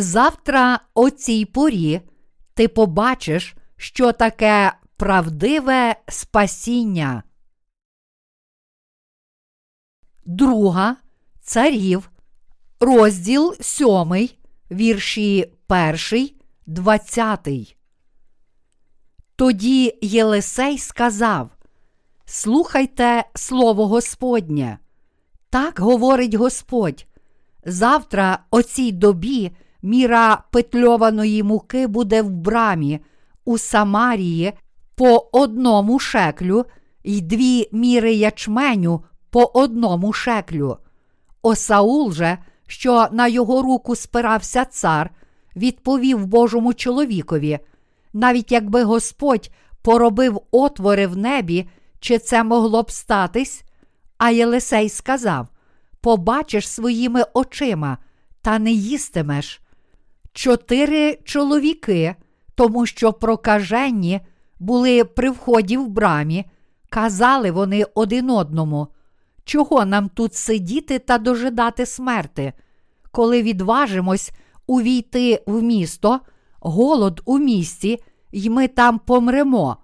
Завтра о цій порі ти побачиш, що таке правдиве спасіння. Друга царів, розділ сьомий, вірші перший, двадцятий. Тоді Єлисей сказав: Слухайте слово Господнє. Так говорить Господь. Завтра, о цій добі, міра петльованої муки буде в брамі у Самарії по одному шеклю, й дві міри ячменю по одному шеклю. Осаул же, що на його руку спирався цар, відповів Божому чоловікові. Навіть якби Господь поробив отвори в небі, чи це могло б статись? А Єлисей сказав: Побачиш своїми очима, та не їстимеш. Чотири чоловіки, тому що прокаженні були при вході в брамі, казали вони один одному, чого нам тут сидіти та дожидати смерти, коли відважимось увійти в місто, голод у місті, й ми там помремо.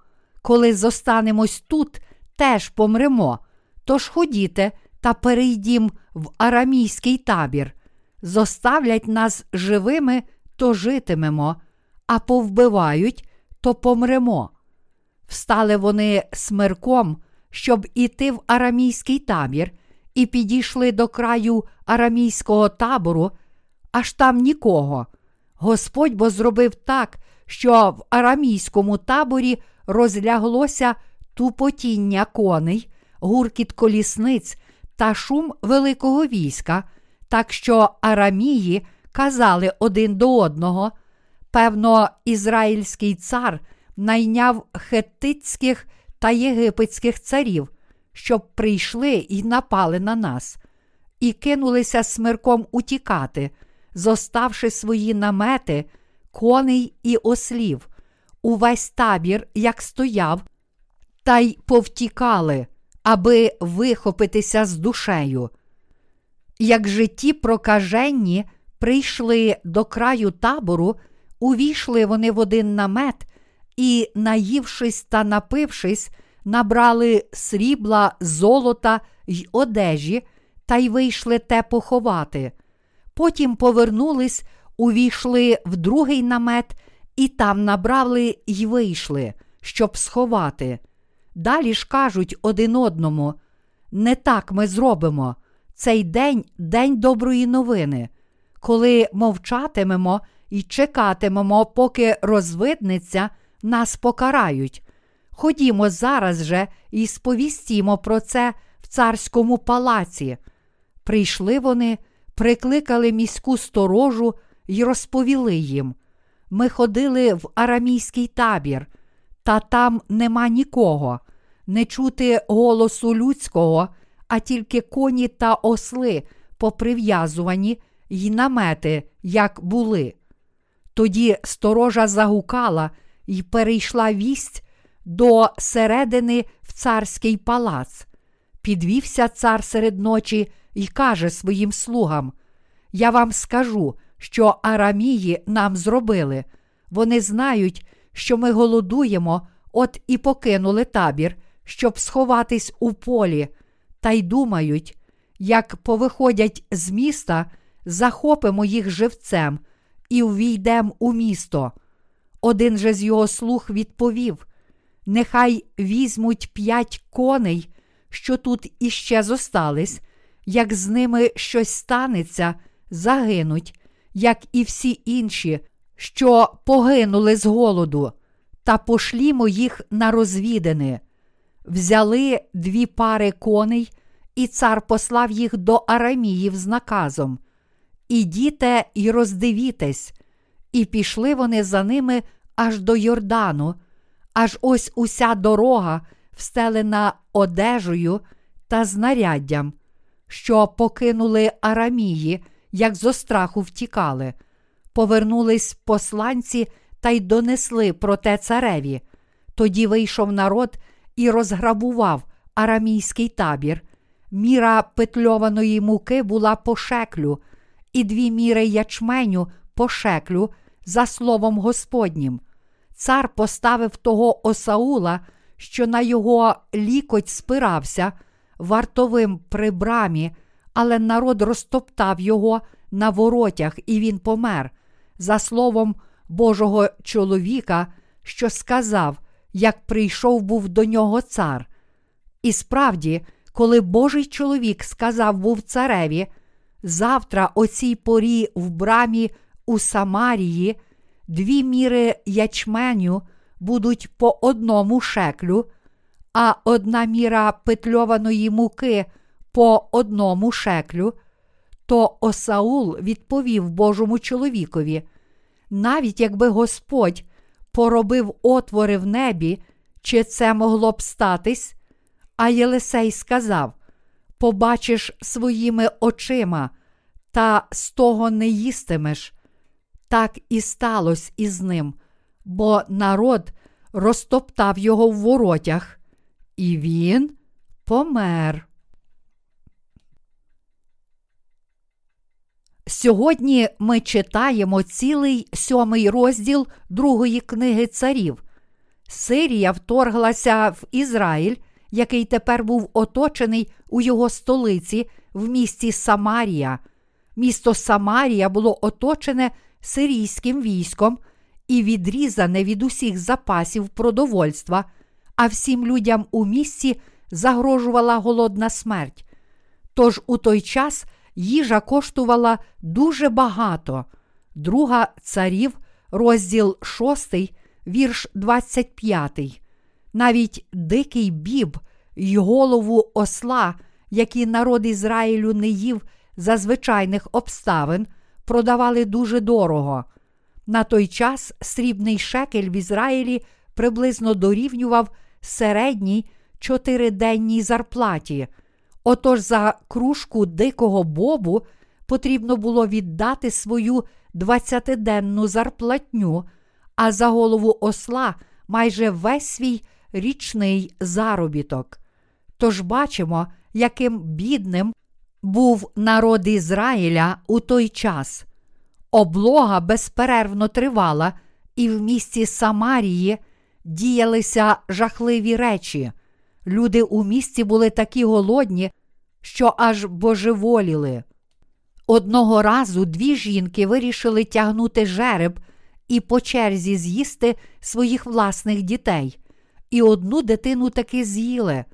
Коли зостанемось тут, теж помремо. Тож ходіте та перейдім в арамійський табір. Зоставлять нас живими, то житимемо, а повбивають, то помремо. Встали вони смирком, щоб іти в арамійський табір, і підійшли до краю арамійського табору, аж там нікого. Господь бо зробив так, що в арамійському таборі розляглося тупотіння коней, гуркіт колісниць та шум великого війська, так що арамії казали один до одного. Певно, ізраїльський цар найняв хеттицьких та єгипетських царів, щоб прийшли і напали на нас, і кинулися смирком утікати, зоставши свої намети, коней і ослів, увесь табір, як стояв, та й повтікали, аби вихопитися з душею. Як же ті прокаженні прийшли до краю табору, увійшли вони в один намет і, наївшись та напившись, набрали срібла, золота й одежі та й вийшли те поховати. Потім повернулись, увійшли в другий намет і там набрали й вийшли, щоб сховати. Далі ж кажуть один одному: не так ми зробимо. Цей день день доброї новини. Коли мовчатимемо і чекатимемо, поки розвиднеться, нас покарають. Ходімо зараз же і сповістімо про це в царському палаці. Прийшли вони, прикликали міську сторожу й розповіли їм. Ми ходили в арамійський табір, та там нема нікого, не чути голосу людського, а тільки коні та осли поприв'язувані й намети, як були. Тоді сторожа загукала й перейшла вість до середини в царський палац. Підвівся цар серед ночі і каже своїм слугам: Я вам скажу, що арамії нам зробили. Вони знають, що ми голодуємо, от і покинули табір, щоб сховатись у полі, та й думають, як повиходять з міста, захопимо їх живцем і увійдемо у місто. Один же з його слуг відповів: Нехай візьмуть п'ять коней, що тут іще зостались, як з ними щось станеться, загинуть, як і всі інші, що погинули з голоду, та пошлімо їх на розвідини. Взяли дві пари коней, і цар послав їх до Араміїв з наказом. Ідіте й роздивітесь, і пішли вони за ними аж до Йордану, аж ось уся дорога, встелена одежею та знаряддям, що покинули Арамії, як зо страху втікали. Повернулись посланці та й донесли про те цареві. Тоді вийшов народ і розграбував арамійський табір. Міра петльованої муки була по шеклю, і дві міри ячменю по шеклю за словом Господнім. Цар поставив того Осаула, що на його лікоть спирався, вартовим при брамі, але народ розтоптав його на воротях, і він помер, за словом Божого чоловіка, що сказав, як прийшов був до нього цар. І справді, коли Божий чоловік сказав був цареві, завтра о цій порі в брамі у Самарії дві міри ячменю будуть по одному шеклю, а одна міра петльованої муки по одному шеклю, то Осаул відповів Божому чоловікові: навіть якби Господь поробив отвори в небі, чи це могло б статись? А Єлисей сказав: Побачиш своїми очима, та з того не їстимеш. Так і сталося із ним, бо народ розтоптав його в воротях, і він помер. Сьогодні ми читаємо цілий сьомий розділ другої книги царів. Сирія вторглася в Ізраїль, який тепер був оточений у його столиці в місті Самарія. Місто Самарія було оточене сирійським військом і відрізане від усіх запасів продовольства, а всім людям у місті загрожувала голодна смерть. Тож у той час їжа коштувала дуже багато. Друга царів, розділ 6, вірш 25. Навіть дикий біб й голову осла, які народ Ізраїлю не їв за звичайних обставин, продавали дуже дорого. На той час срібний шекель в Ізраїлі приблизно дорівнював середній чотириденній зарплаті. Отож за кружку дикого бобу потрібно було віддати свою двадцятиденну зарплатню, а за голову осла майже весь свій річний заробіток. Тож бачимо, яким бідним був народ Ізраїля у той час. Облога безперервно тривала, і в місті Самарії діялися жахливі речі. Люди у місті були такі голодні, що аж божеволіли. Одного разу дві жінки вирішили тягнути жереб і по черзі з'їсти своїх власних дітей, і одну дитину таки з'їли.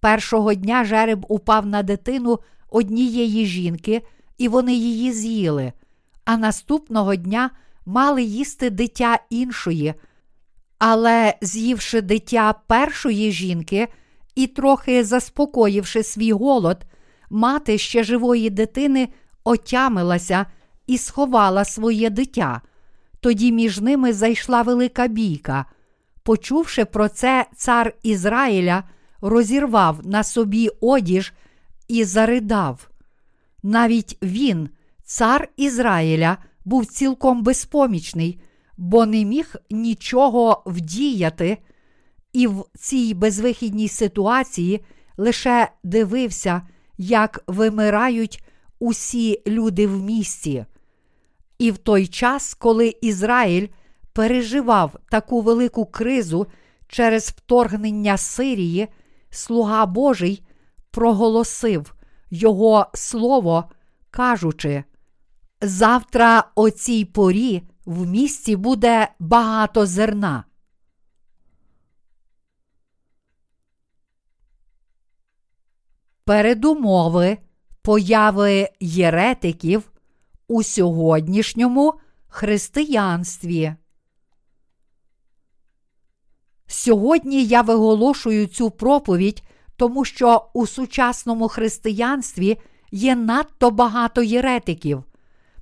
Першого дня жереб упав на дитину однієї жінки, і вони її з'їли, а наступного дня мали їсти дитя іншої. Але, з'ївши дитя першої жінки і трохи заспокоївши свій голод, мати ще живої дитини отямилася і сховала своє дитя. Тоді між ними зайшла велика бійка. Почувши про це, цар Ізраїля розірвав на собі одіж і заридав. Навіть він, цар Ізраїля, був цілком безпомічний, бо не міг нічого вдіяти, і в цій безвихідній ситуації лише дивився, як вимирають усі люди в місті. І в той час, коли Ізраїль переживав таку велику кризу через вторгнення Сирії, слуга Божий проголосив його слово, кажучи: Завтра о цій порі в місті буде багато зерна. Передумови появи єретиків у сьогоднішньому християнстві. Сьогодні я виголошую цю проповідь, тому що у сучасному християнстві є надто багато єретиків.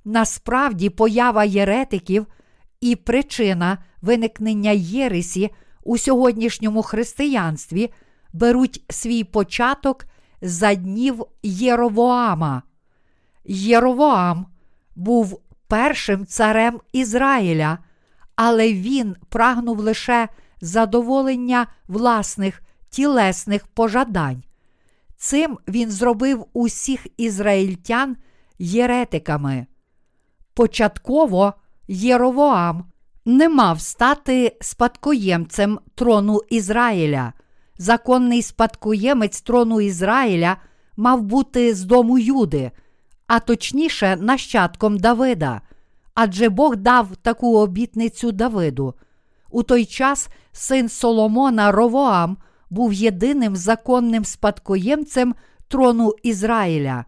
Насправді, поява єретиків і причина виникнення Єресі у сьогоднішньому християнстві беруть свій початок за днів Єровоама. Єровоам був першим царем Ізраїля, але він прагнув лише задоволення власних тілесних пожадань. Цим він зробив усіх ізраїльтян єретиками. Початково Єровоам не мав стати спадкоємцем трону Ізраїля. Законний спадкоємець трону Ізраїля мав бути з дому Юди, а точніше, нащадком Давида. Адже Бог дав таку обітницю Давиду. У той час син Соломона Ровоам був єдиним законним спадкоємцем трону Ізраїля.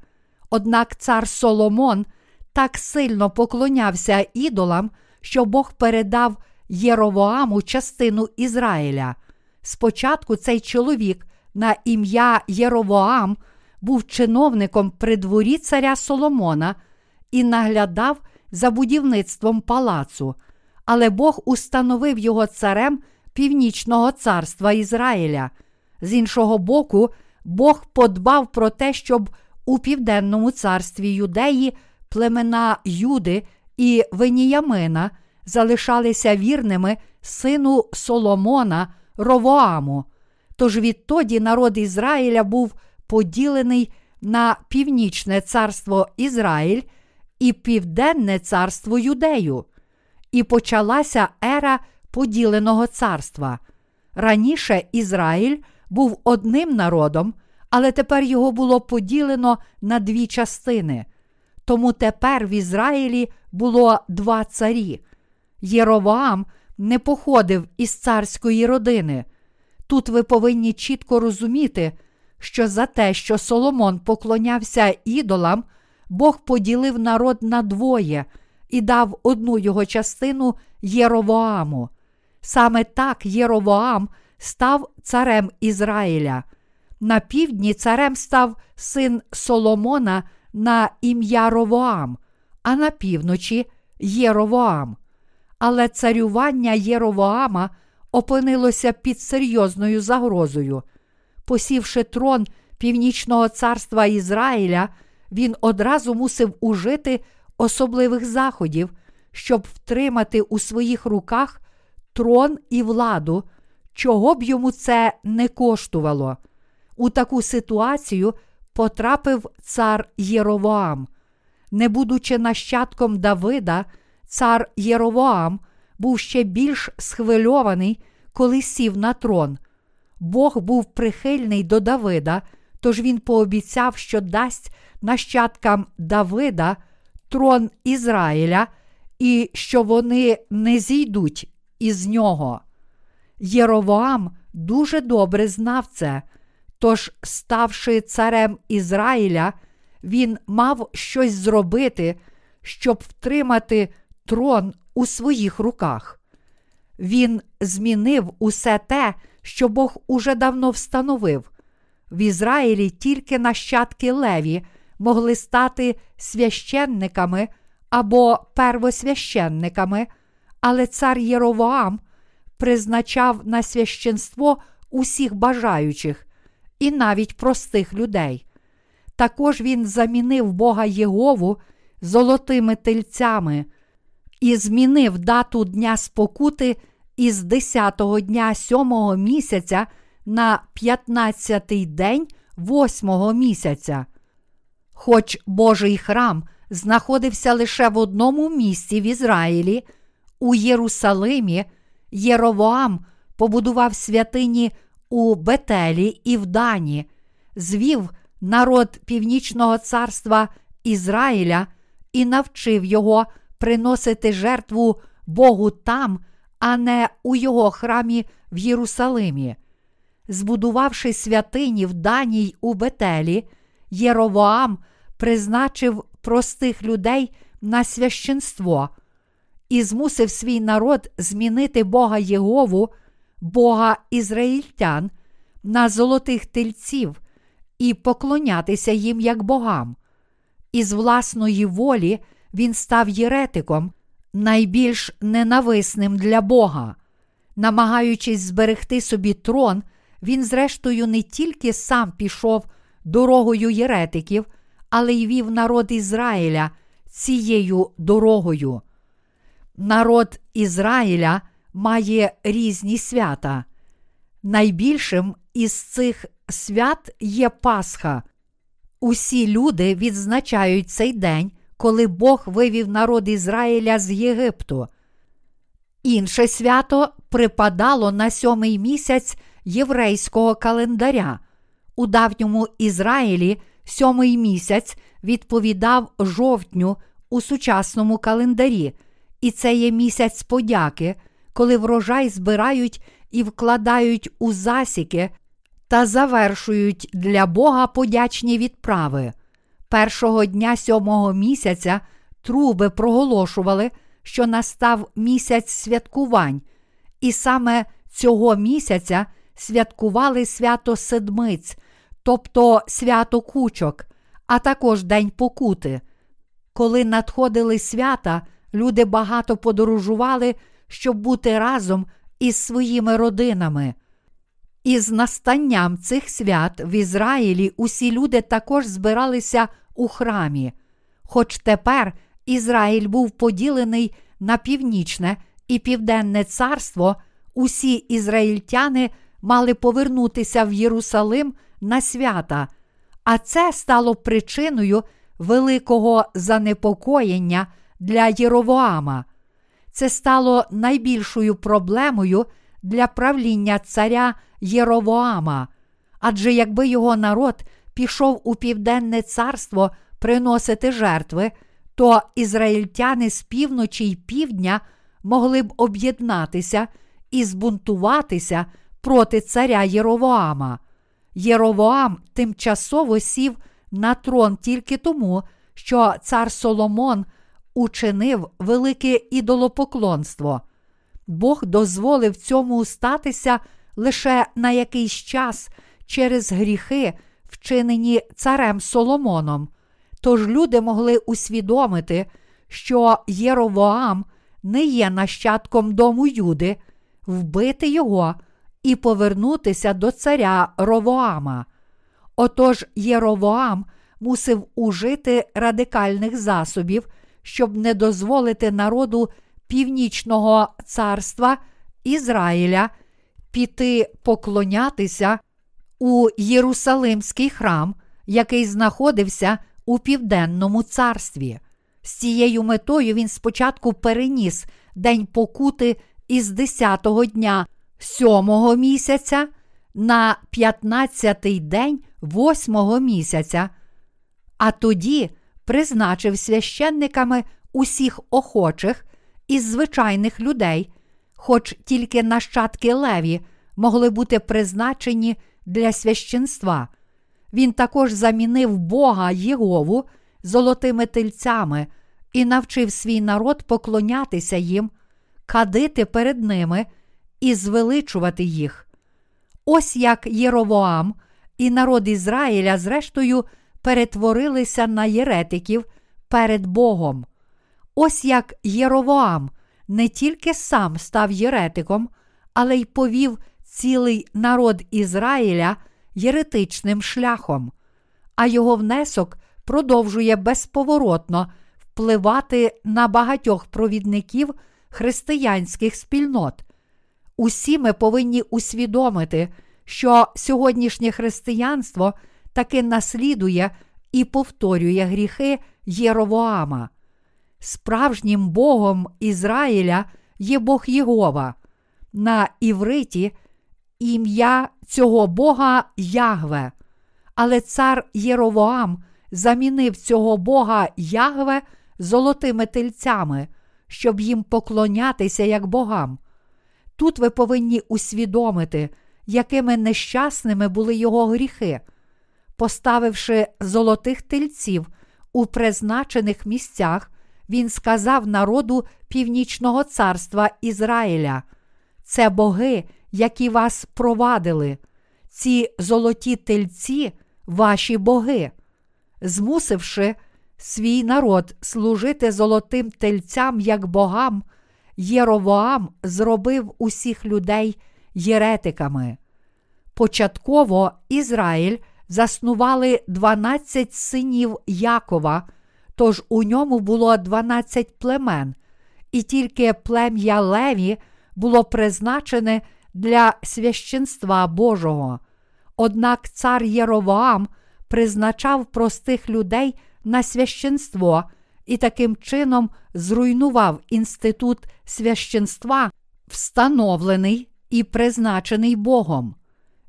Однак цар Соломон так сильно поклонявся ідолам, що Бог передав Єровоаму частину Ізраїля. Спочатку цей чоловік на ім'я Єровоам був чиновником при дворі царя Соломона і наглядав за будівництвом палацу, але Бог установив його царем Північного царства Ізраїля. З іншого боку, Бог подбав про те, щоб у південному царстві юдеї племена Юди і Веніямина залишалися вірними сину Соломона Ровоаму. Тож відтоді народ Ізраїля був поділений на північне царство Ізраїль і південне царство Юдею. І почалася ера поділеного царства. Раніше Ізраїль був одним народом, але тепер його було поділено на дві частини. Тому тепер в Ізраїлі було два царі. Єровоам не походив із царської родини. Тут ви повинні чітко розуміти, що за те, що Соломон поклонявся ідолам, Бог поділив народ на двоє і дав одну його частину Єровоаму. Саме так Єровоам став царем Ізраїля. На півдні царем став син Соломона на ім'я Ровоам, а на півночі Єровоам. Але царювання Єровоама опинилося під серйозною загрозою. Посівши трон Північного царства Ізраїля, він одразу мусив ужити особливих заходів, щоб втримати у своїх руках трон і владу, чого б йому це не коштувало. У таку ситуацію потрапив цар Єровоам. Не будучи нащадком Давида, цар Єровоам був ще більш схвильований, коли сів на трон. Бог був прихильний до Давида, тож він пообіцяв, що дасть нащадкам Давида трон Ізраїля і що вони не зійдуть із нього. Єровоам дуже добре знав це, тож, ставши царем Ізраїля, він мав щось зробити, щоб втримати трон у своїх руках. Він змінив усе те, що Бог уже давно встановив. В Ізраїлі тільки нащадки Леві могли стати священниками або первосвященниками, але цар Єровоам призначав на священство усіх бажаючих і навіть простих людей. Також він замінив Бога Єгову золотими тельцями і змінив дату Дня спокути із 10-го дня сьомого місяця на 15-й день восьмого місяця. Хоч Божий храм знаходився лише в одному місці в Ізраїлі, у Єрусалимі, Єровоам побудував святині у Бетелі і в Дані, звів народ Північного царства Ізраїля і навчив його приносити жертву Богу там, а не у його храмі в Єрусалимі. Збудувавши святині в Даній у Бетелі, Єровоам призначив простих людей на священство і змусив свій народ змінити Бога Єгову, Бога ізраїльтян, на золотих тельців і поклонятися їм як богам. Із власної волі він став єретиком, найбільш ненависним для Бога. Намагаючись зберегти собі трон, він, зрештою, не тільки сам пішов дорогою єретиків, але й вів народ Ізраїля цією дорогою. Народ Ізраїля має різні свята. Найбільшим із цих свят є Пасха. Усі люди відзначають цей день, коли Бог вивів народ Ізраїля з Єгипту. Інше свято припадало на сьомий місяць єврейського календаря. У давньому Ізраїлі сьомий місяць відповідав жовтню у сучасному календарі, і це є місяць подяки, коли врожай збирають і вкладають у засіки та завершують для Бога подячні відправи. Першого дня сьомого місяця труби проголошували, що настав місяць святкувань, і саме цього місяця святкували свято Седмиць, тобто свято кучок, а також День Покути. Коли надходили свята, люди багато подорожували, щоб бути разом із своїми родинами. Із настанням цих свят в Ізраїлі усі люди також збиралися у храмі. Хоч тепер Ізраїль був поділений на північне і південне царство, усі ізраїльтяни мали повернутися в Єрусалим на свята, а це стало причиною великого занепокоєння для Єровоама. Це стало найбільшою проблемою для правління царя Єровоама. Адже якби його народ пішов у південне царство приносити жертви, то ізраїльтяни з півночі й півдня могли б об'єднатися і збунтуватися проти царя Єровоама. Єровоам тимчасово сів на трон тільки тому, що цар Соломон учинив велике ідолопоклонство. Бог дозволив цьому статися лише на якийсь час через гріхи, вчинені царем Соломоном. Тож люди могли усвідомити, що Єровоам не є нащадком дому Юди, вбити його і повернутися до царя Ровоама. Отож Єровоам мусив ужити радикальних засобів, щоб не дозволити народу Північного царства Ізраїля піти поклонятися у Єрусалимський храм, який знаходився у Південному царстві. З цією метою він спочатку переніс День покути із 10-го дня сьомого місяця на 15-й день восьмого місяця, а тоді призначив священниками усіх охочих із звичайних людей, хоч тільки нащадки леві могли бути призначені для священства. Він також замінив Бога Єгову золотими тельцями і навчив свій народ поклонятися їм, кадити перед ними і звеличувати їх. Ось як Єровоам і народ Ізраїля, зрештою, перетворилися на єретиків перед Богом. Ось як Єровоам не тільки сам став єретиком, але й повів цілий народ Ізраїля єретичним шляхом, а його внесок продовжує безповоротно впливати на багатьох провідників християнських спільнот. Усі ми повинні усвідомити, що сьогоднішнє християнство таки наслідує і повторює гріхи Єровоама. Справжнім Богом Ізраїля є Бог Єгова. На івриті ім'я цього Бога Ягве. Але цар Єровоам замінив цього Бога Ягве золотими тельцями, щоб їм поклонятися як богам. Тут ви повинні усвідомити, якими нещасними були його гріхи, поставивши золотих тельців у призначених місцях, він сказав народу Північного царства Ізраїля: це боги, які вас провадили, ці золоті тельці ваші боги, змусивши свій народ служити золотим тельцям як богам, Єровоам зробив усіх людей єретиками. Початково Ізраїль заснували 12 синів Якова, тож у ньому було 12 племен, і тільки плем'я Леві було призначене для священства Божого. Однак цар Єровоам призначав простих людей на священство і таким чином зруйнував інститут священства, встановлений і призначений Богом.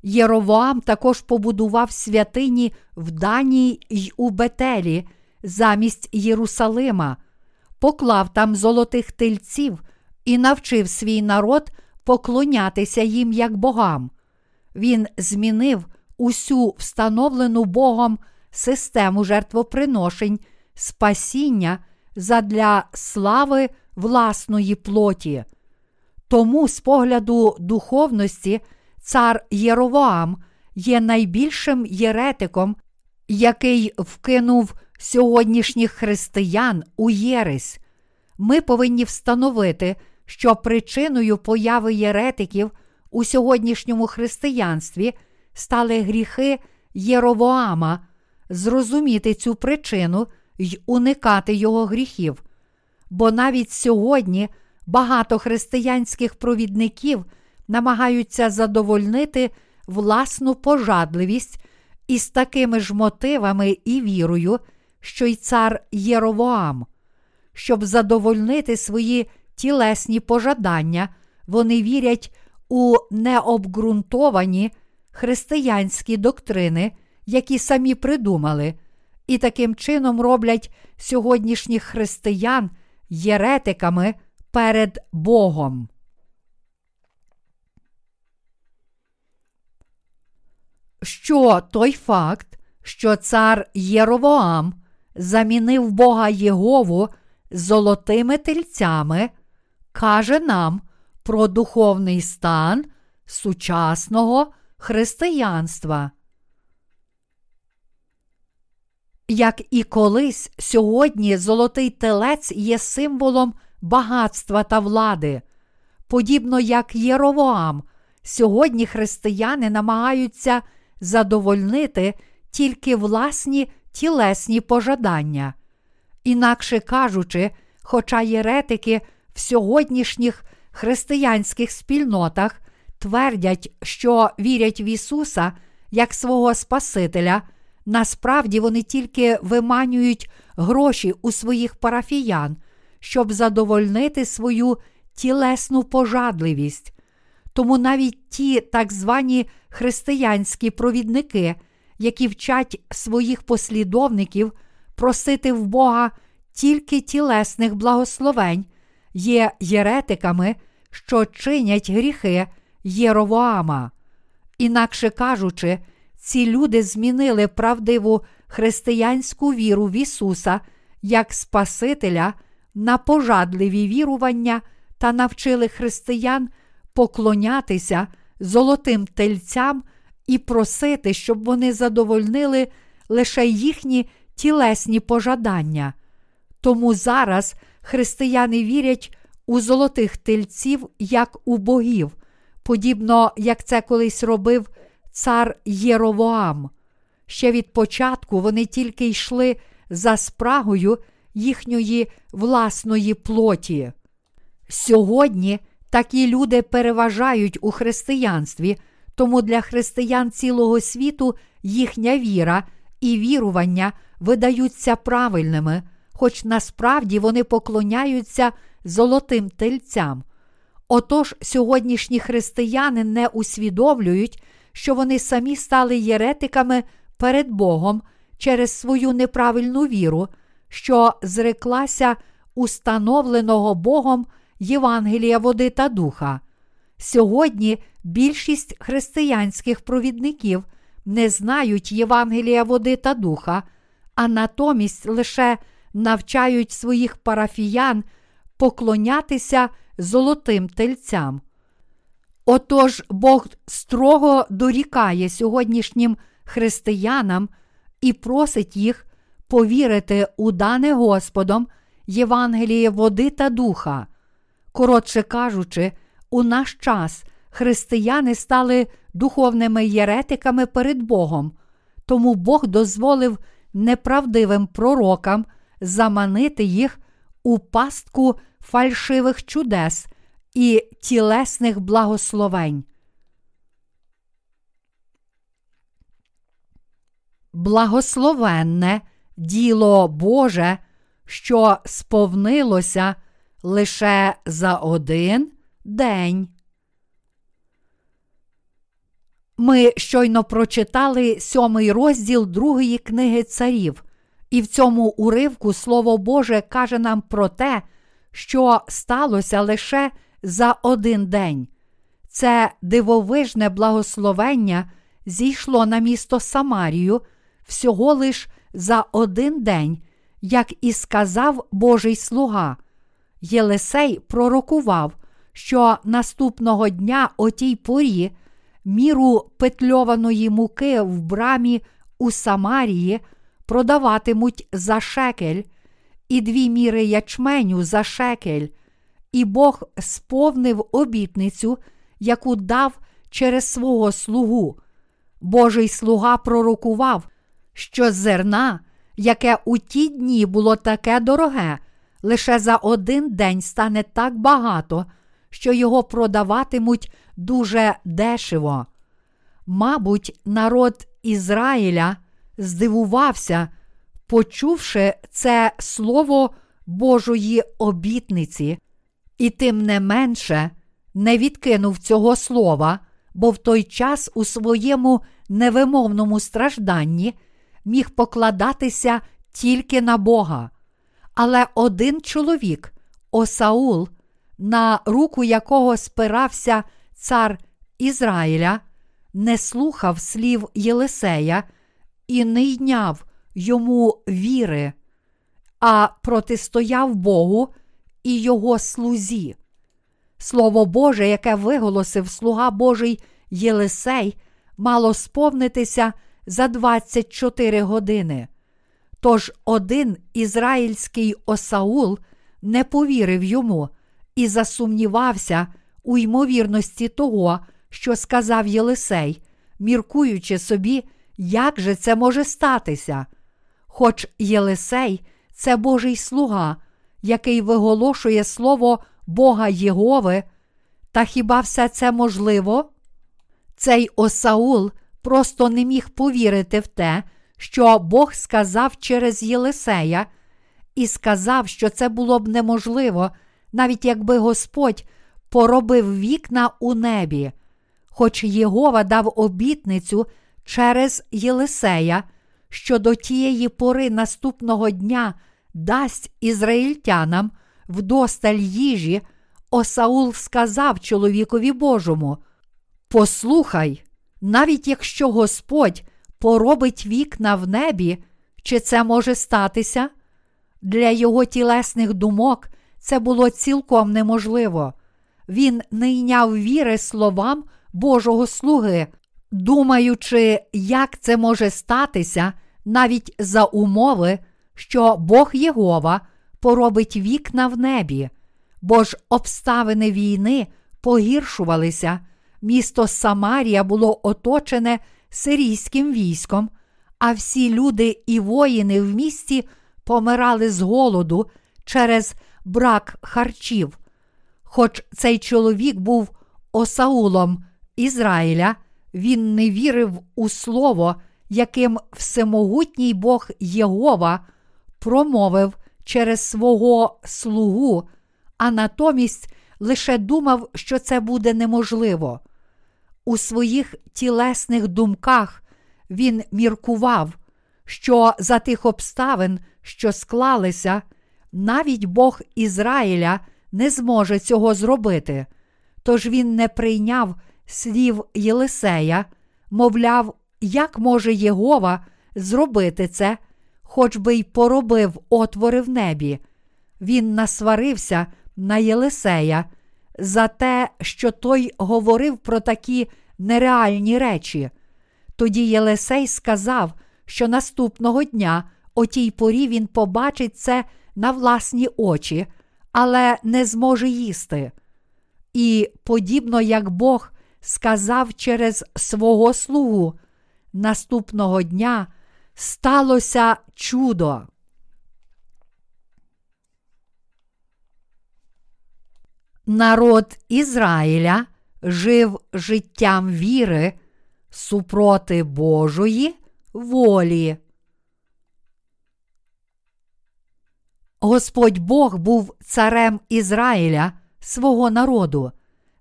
Єровоам також побудував святині в Данії й у Бетелі замість Єрусалима, поклав там золотих тельців і навчив свій народ поклонятися їм як богам. Він змінив усю встановлену Богом систему жертвоприношень, спасіння задля слави власної плоті. Тому, з погляду духовності, цар Єровоам є найбільшим єретиком, який вкинув сьогоднішніх християн у Єресь. Ми повинні встановити, що причиною появи єретиків у сьогоднішньому християнстві стали гріхи Єровоама, зрозуміти цю причину й уникати його гріхів. Бо навіть сьогодні багато християнських провідників намагаються задовольнити власну пожадливість із такими ж мотивами і вірою, що й цар Єровоам. Щоб задовольнити свої тілесні пожадання, вони вірять у необґрунтовані християнські доктрини, які самі придумали, і таким чином роблять сьогоднішніх християн єретиками перед Богом. Що той факт, що цар Єровоам замінив Бога Єгову золотими тельцями, каже нам про духовний стан сучасного християнства. Як і колись сьогодні золотий телець є символом багатства та влади, подібно як Єровоам, сьогодні християни намагаються задовольнити тільки власні тілесні пожадання. Інакше кажучи, хоча єретики в сьогоднішніх християнських спільнотах твердять, що вірять в Ісуса як свого Спасителя, насправді вони тільки виманюють гроші у своїх парафіян, щоб задовольнити свою тілесну пожадливість. Тому навіть ті так звані християнські провідники, які вчать своїх послідовників просити в Бога тільки тілесних благословень, є єретиками, що чинять гріхи Єровоама. Інакше кажучи, ці люди змінили правдиву християнську віру в Ісуса як Спасителя на пожадливі вірування та навчили християн поклонятися золотим тельцям і просити, щоб вони задовольнили лише їхні тілесні пожадання. Тому зараз християни вірять у золотих тельців як у богів, подібно як це колись робив цар Єровоам. Ще від початку вони тільки йшли за спрагою їхньої власної плоті. Сьогодні такі люди переважають у християнстві, тому для християн цілого світу їхня віра і вірування видаються правильними, хоч насправді вони поклоняються золотим тельцям. Отож, сьогоднішні християни не усвідомлюють, що вони самі стали єретиками перед Богом через свою неправильну віру, що зреклася установленого Богом Євангелія води та духа. Сьогодні більшість християнських провідників не знають Євангелія води та духа, а натомість лише навчають своїх парафіян поклонятися золотим тельцям. Отож Бог строго дорікає сьогоднішнім християнам і просить їх повірити у дане Господом Євангеліє води та духа. Коротше кажучи, у наш час християни стали духовними єретиками перед Богом, тому Бог дозволив неправдивим пророкам заманити їх у пастку фальшивих чудес і тілесних благословень. Благословенне діло Боже, що сповнилося лише за один день. Ми щойно прочитали сьомий розділ другої книги царів, і в цьому уривку Слово Боже каже нам про те, що сталося лише за один день. Це дивовижне благословення зійшло на місто Самарію всього лиш за один день, як і сказав Божий слуга. Єлисей пророкував, що наступного дня о тій порі міру петльованої муки в брамі у Самарії продаватимуть за шекель, і дві міри ячменю за шекель, і Бог сповнив обітницю, яку дав через свого слугу. Божий слуга пророкував, що зерна, яке у ті дні було таке дороге, лише за один день стане так багато, що його продаватимуть дуже дешево. Мабуть, народ Ізраїля здивувався, почувши це слово Божої обітниці, і тим не менше не відкинув цього слова, бо в той час у своєму невимовному стражданні міг покладатися тільки на Бога. Але один чоловік, Осаул, на руку якого спирався цар Ізраїля, не слухав слів Єлисея і не йняв йому віри, а протистояв Богу і його слузі. Слово Боже, яке виголосив слуга Божий Єлисей, мало сповнитися за 24 години. Тож один ізраїльський Осаул не повірив йому і засумнівався у ймовірності того, що сказав Єлисей, міркуючи собі, як же це може статися. Хоч Єлисей це Божий слуга, який виголошує слово Бога Єгови, та хіба все це можливо? Цей Осаул просто не міг повірити в те, що Бог сказав через Єлисея, і сказав, що це було б неможливо, навіть якби Господь поробив вікна у небі, хоч Єгова дав обітницю через Єлисея, що до тієї пори наступного дня дасть ізраїльтянам вдосталь їжі, Осаул сказав чоловікові Божому: Послухай, навіть якщо Господь поробить вікна в небі, чи це може статися? Для його тілесних думок це було цілком неможливо. Він не йняв віри словам Божого слуги, думаючи, як це може статися навіть за умови, що Бог Єгова поробить вікна в небі, бо ж обставини війни погіршувалися, місто Самарія було оточене сирійським військом, а всі люди і воїни в місті помирали з голоду через брак харчів. Хоч цей чоловік був осаулом Ізраїля, він не вірив у слово, яким всемогутній Бог Єгова промовив через свого слугу, а натомість лише думав, що це буде неможливо. У своїх тілесних думках він міркував, що за тих обставин, що склалися, навіть Бог Ізраїля не зможе цього зробити. Тож він не прийняв слів Єлисея, мовляв, як може Єгова зробити це, хоч би й поробив отвори в небі. Він насварився на Єлисея за те, що той говорив про такі нереальні речі. Тоді Єлисей сказав, що наступного дня о тій порі він побачить це на власні очі, але не зможе їсти. І, подібно як Бог сказав через свого слугу, наступного дня сталося чудо. Народ Ізраїля жив життям віри супроти Божої волі. Господь Бог був царем Ізраїля, свого народу.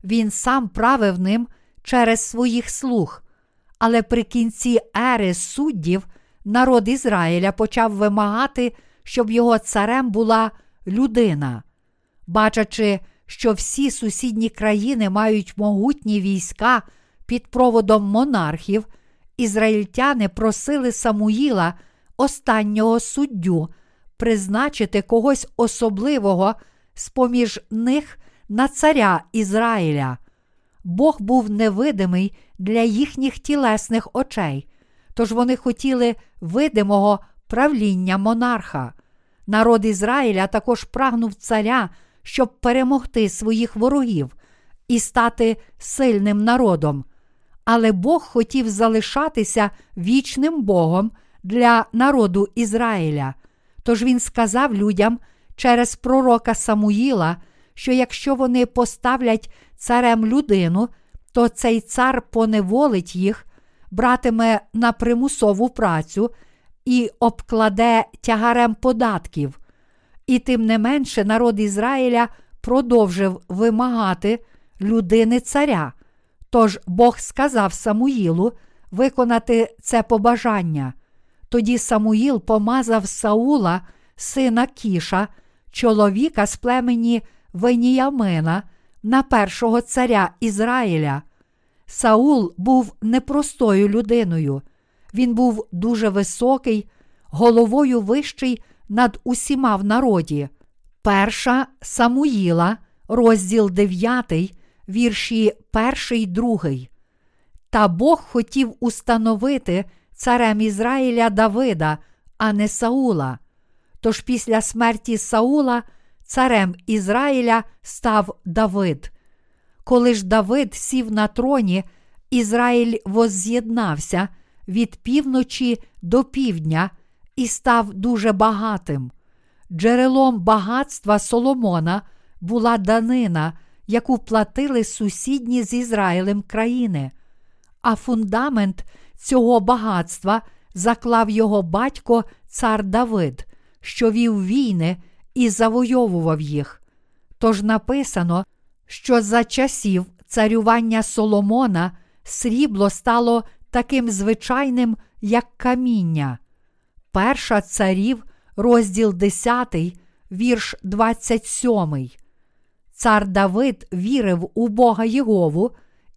Він сам правив ним через своїх слуг. Але при кінці ери суддів народ Ізраїля почав вимагати, щоб його царем була людина. Бачачи, що всі сусідні країни мають могутні війська під проводом монархів, ізраїльтяни просили Самуїла, останнього суддю, призначити когось особливого з поміж них на царя Ізраїля. Бог був невидимий для їхніх тілесних очей, тож вони хотіли видимого правління монарха. Народ Ізраїля також прагнув царя, щоб перемогти своїх ворогів і стати сильним народом. Але Бог хотів залишатися вічним Богом для народу Ізраїля. Тож він сказав людям через пророка Самуїла, що якщо вони поставлять царем людину, то цей цар поневолить їх, братиме на примусову працю і обкладе тягарем податків. І тим не менше народ Ізраїля продовжив вимагати людини царя. Тож Бог сказав Самуїлу виконати це побажання. Тоді Самуїл помазав Саула, сина Кіша, чоловіка з племені Веніямина, на першого царя Ізраїля. Саул був непростою людиною. Він був дуже високий, головою вищий над усіма в народі. Перша Самуїла, розділ 9, вірші 1, 2. Та Бог хотів установити царем Ізраїля Давида, а не Саула. Тож після смерті Саула царем Ізраїля став Давид. Коли ж Давид сів на троні, Ізраїль возз'єднався від півночі до півдня і став дуже багатим. Джерелом багатства Соломона була данина, яку платили сусідні з Ізраїлем країни, а фундамент цього багатства заклав його батько цар Давид, що вів війни і завойовував їх. Тож написано, що за часів царювання Соломона срібло стало таким звичайним, як каміння. Перша царів, розділ 10, вірш 27. Цар Давид вірив у Бога Єгову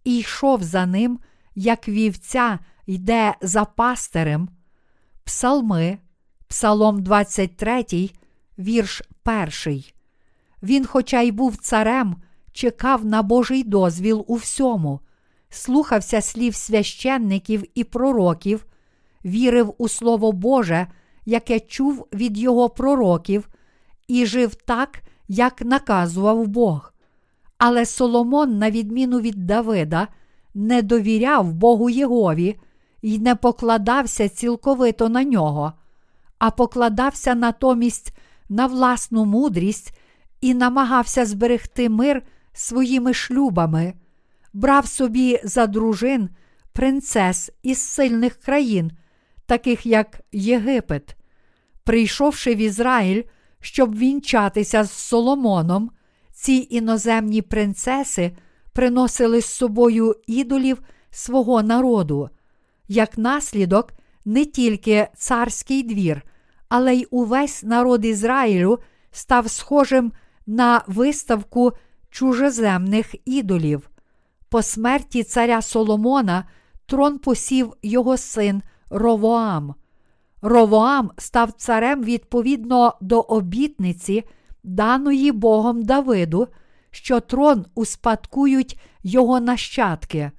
і йшов за ним, як вівця йде за пастирем. Псалми, Псалом 23, вірш 1. Він, хоча й був царем, чекав на Божий дозвіл у всьому, слухався слів священників і пророків, вірив у Слово Боже, яке чув від його пророків, і жив так, як наказував Бог. Але Соломон, на відміну від Давида, не довіряв Богу Єгові і не покладався цілковито на нього, а покладався натомість на власну мудрість і намагався зберегти мир своїми шлюбами, брав собі за дружин принцес із сильних країн, таких як Єгипет. Прийшовши в Ізраїль, щоб вінчатися з Соломоном, ці іноземні принцеси приносили з собою ідолів свого народу. Як наслідок, не тільки царський двір, але й увесь народ Ізраїлю став схожим на виставку чужеземних ідолів. По смерті царя Соломона трон посів його син Ровоам. Ровоам став царем відповідно до обітниці, даної Богом Давиду, що трон успадкують його нащадки.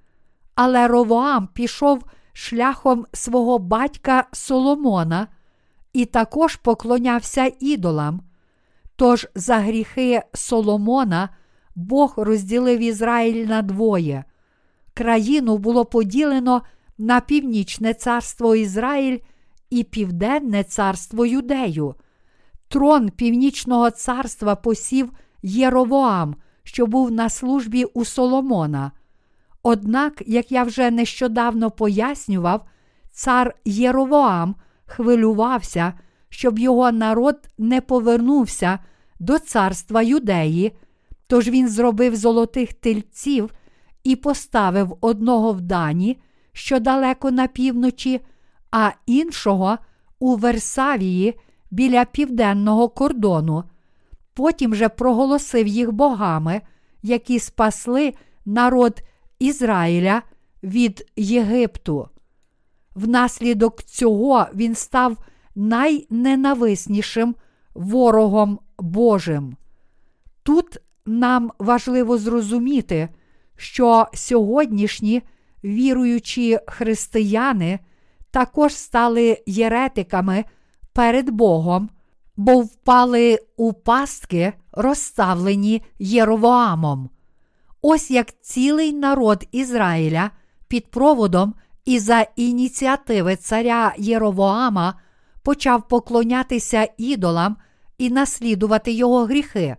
Але Ровоам пішов шляхом свого батька Соломона і також поклонявся ідолам. Тож за гріхи Соломона Бог розділив Ізраїль на двоє. Країну було поділено на північне царство Ізраїль і Південне царство Юдею. Трон Північного царства посів Єровоам, що був на службі у Соломона. Однак, як я вже нещодавно пояснював, цар Єровоам хвилювався, щоб його народ не повернувся до царства юдеї, тож він зробив золотих тельців і поставив одного в Дані, що далеко на півночі, а іншого у Версавії біля південного кордону. Потім же проголосив їх богами, які спасли народ Ізраїля від Єгипту. Внаслідок цього він став найненависнішим ворогом Божим. Тут нам важливо зрозуміти, що сьогоднішні віруючі християни також стали єретиками перед Богом, бо впали у пастки, розставлені Єровоамом. Ось як цілий народ Ізраїля під проводом і за ініціативи царя Єровоама почав поклонятися ідолам і наслідувати його гріхи.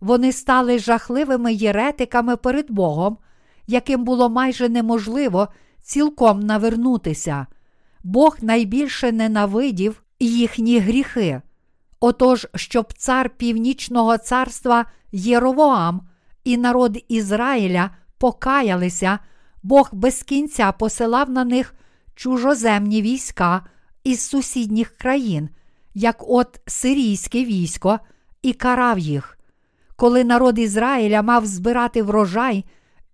Вони стали жахливими єретиками перед Богом, яким було майже неможливо цілком навернутися. Бог найбільше ненавидів їхні гріхи. Отож, щоб цар Північного царства Єровоам і народ Ізраїля покаялися, Бог без кінця посилав на них чужоземні війська із сусідніх країн, як от сирійське військо, і карав їх. Коли народ Ізраїля мав збирати врожай,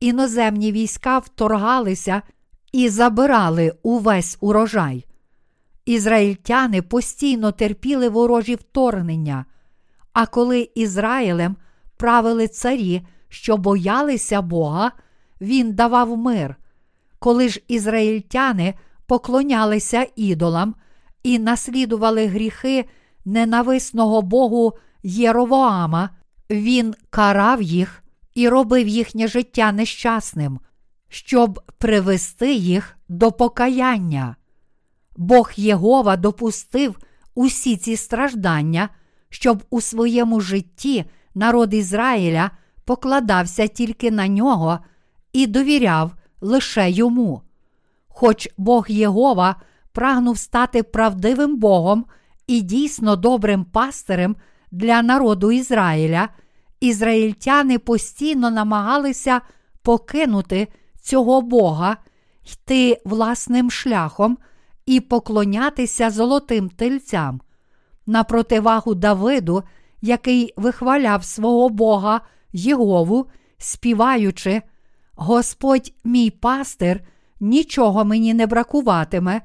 іноземні війська вторгалися і забирали увесь урожай. Ізраїльтяни постійно терпіли ворожі вторгнення, а коли Ізраїлем правили царі, що боялися Бога, він давав мир. Коли ж ізраїльтяни поклонялися ідолам і наслідували гріхи ненависного Богу Єровоама, він карав їх і робив їхнє життя нещасним, щоб привести їх до покаяння. Бог Єгова допустив усі ці страждання, щоб у своєму житті народ Ізраїля покладався тільки на нього і довіряв лише йому. Хоч Бог Єгова прагнув стати правдивим Богом і дійсно добрим пастирем для народу Ізраїля, ізраїльтяни постійно намагалися покинути цього Бога, йти власним шляхом і поклонятися золотим тельцям. На противагу Давиду, який вихваляв свого Бога Єгову, співаючи, Господь мій пастир, нічого мені не бракуватиме.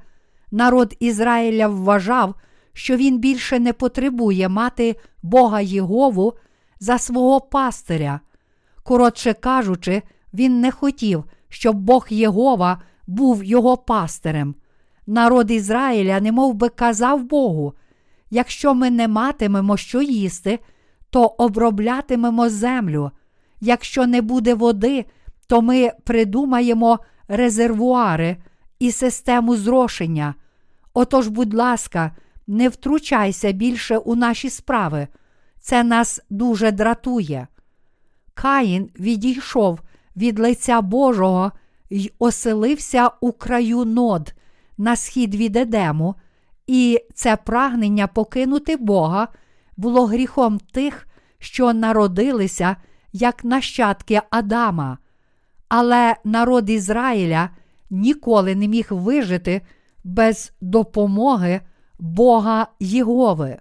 Народ Ізраїля вважав, що він більше не потребує мати Бога Єгову за свого пастиря. Коротше кажучи, він не хотів, щоб Бог Єгова був його пастирем. Народ Ізраїля немов би казав Богу: якщо ми не матимемо що їсти, то оброблятимемо землю. Якщо не буде води, то ми придумаємо резервуари і систему зрошення. Отож, будь ласка, не втручайся більше у наші справи. Це нас дуже дратує. Каїн відійшов від лиця Божого й оселився у краю нод на схід від Едему, і це прагнення покинути Бога було гріхом тих, що народилися як нащадки Адама. Але народ Ізраїля ніколи не міг вижити без допомоги Бога Єгови.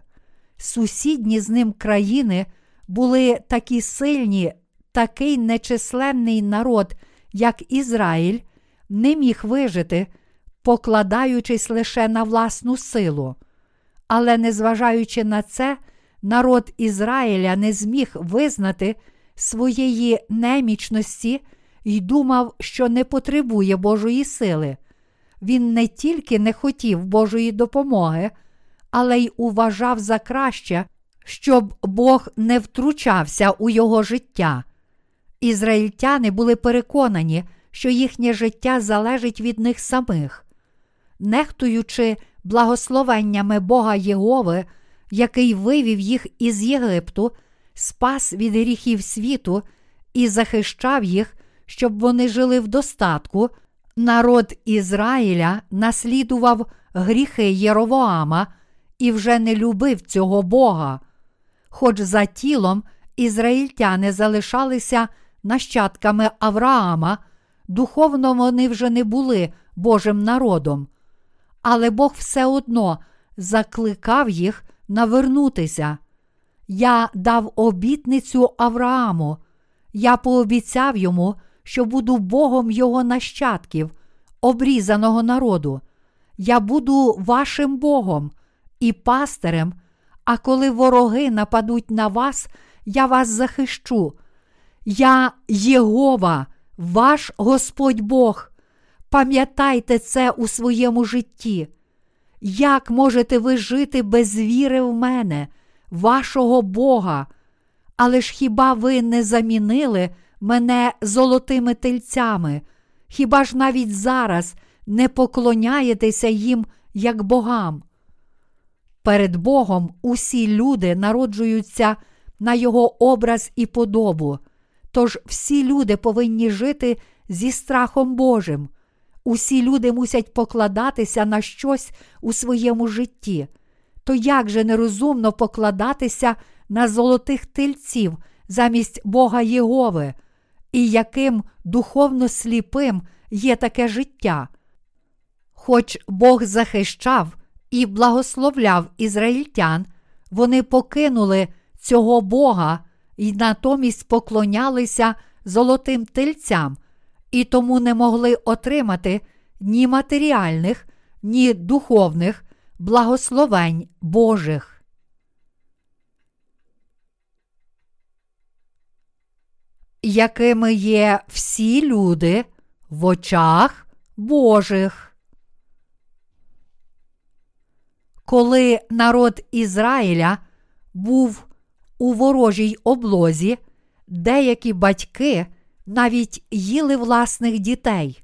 Сусідні з ним країни були такі сильні, такий нечисленний народ, як Ізраїль, не міг вижити, покладаючись лише на власну силу. Але, незважаючи на це, народ Ізраїля не зміг визнати своєї немічності і думав, що не потребує Божої сили. Він не тільки не хотів Божої допомоги, але й уважав за краще, щоб Бог не втручався у його життя. Ізраїльтяни були переконані, що їхнє життя залежить від них самих. Нехтуючи благословеннями Бога Єгови, який вивів їх із Єгипту, спас від гріхів світу і захищав їх, щоб вони жили в достатку, народ Ізраїля наслідував гріхи Єровоама і вже не любив цього Бога. Хоч за тілом ізраїльтяни залишалися нащадками Авраама, духовно вони вже не були Божим народом. Але Бог все одно закликав їх навернутися. Я дав обітницю Аврааму, я пообіцяв йому, що буду Богом його нащадків, обрізаного народу. Я буду вашим Богом і пастирем, а коли вороги нападуть на вас, я вас захищу. Я Єгова, ваш Господь Бог. Пам'ятайте це у своєму житті. Як можете ви жити без віри в мене, вашого Бога? Але ж хіба ви не замінили мене золотими тельцями? Хіба ж навіть зараз не поклоняєтеся їм як богам? Перед Богом усі люди народжуються на Його образ і подобу. Тож всі люди повинні жити зі страхом Божим. Усі люди мусять покладатися на щось у своєму житті. То як же нерозумно покладатися на золотих тельців замість Бога Єгови, і яким духовно сліпим є таке життя? Хоч Бог захищав і благословляв ізраїльтян, вони покинули цього Бога і натомість поклонялися золотим тельцям, і тому не могли отримати ні матеріальних, ні духовних благословень Божих. Якими є всі люди в очах Божих. Коли народ Ізраїля був у ворожій облозі, деякі батьки навіть їли власних дітей.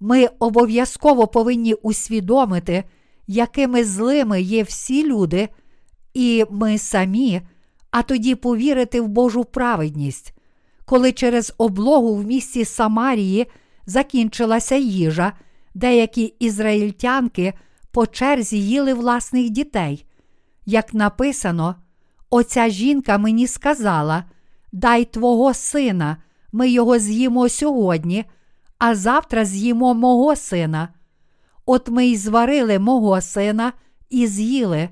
Ми обов'язково повинні усвідомити, якими злими є всі люди, і ми самі, а тоді повірити в Божу праведність. Коли через облогу в місті Самарії закінчилася їжа, деякі ізраїльтянки по черзі їли власних дітей. Як написано, оця жінка мені сказала: Дай твого сина, ми його з'їмо сьогодні, а завтра з'їмо мого сина. От ми й зварили мого сина і з'їли.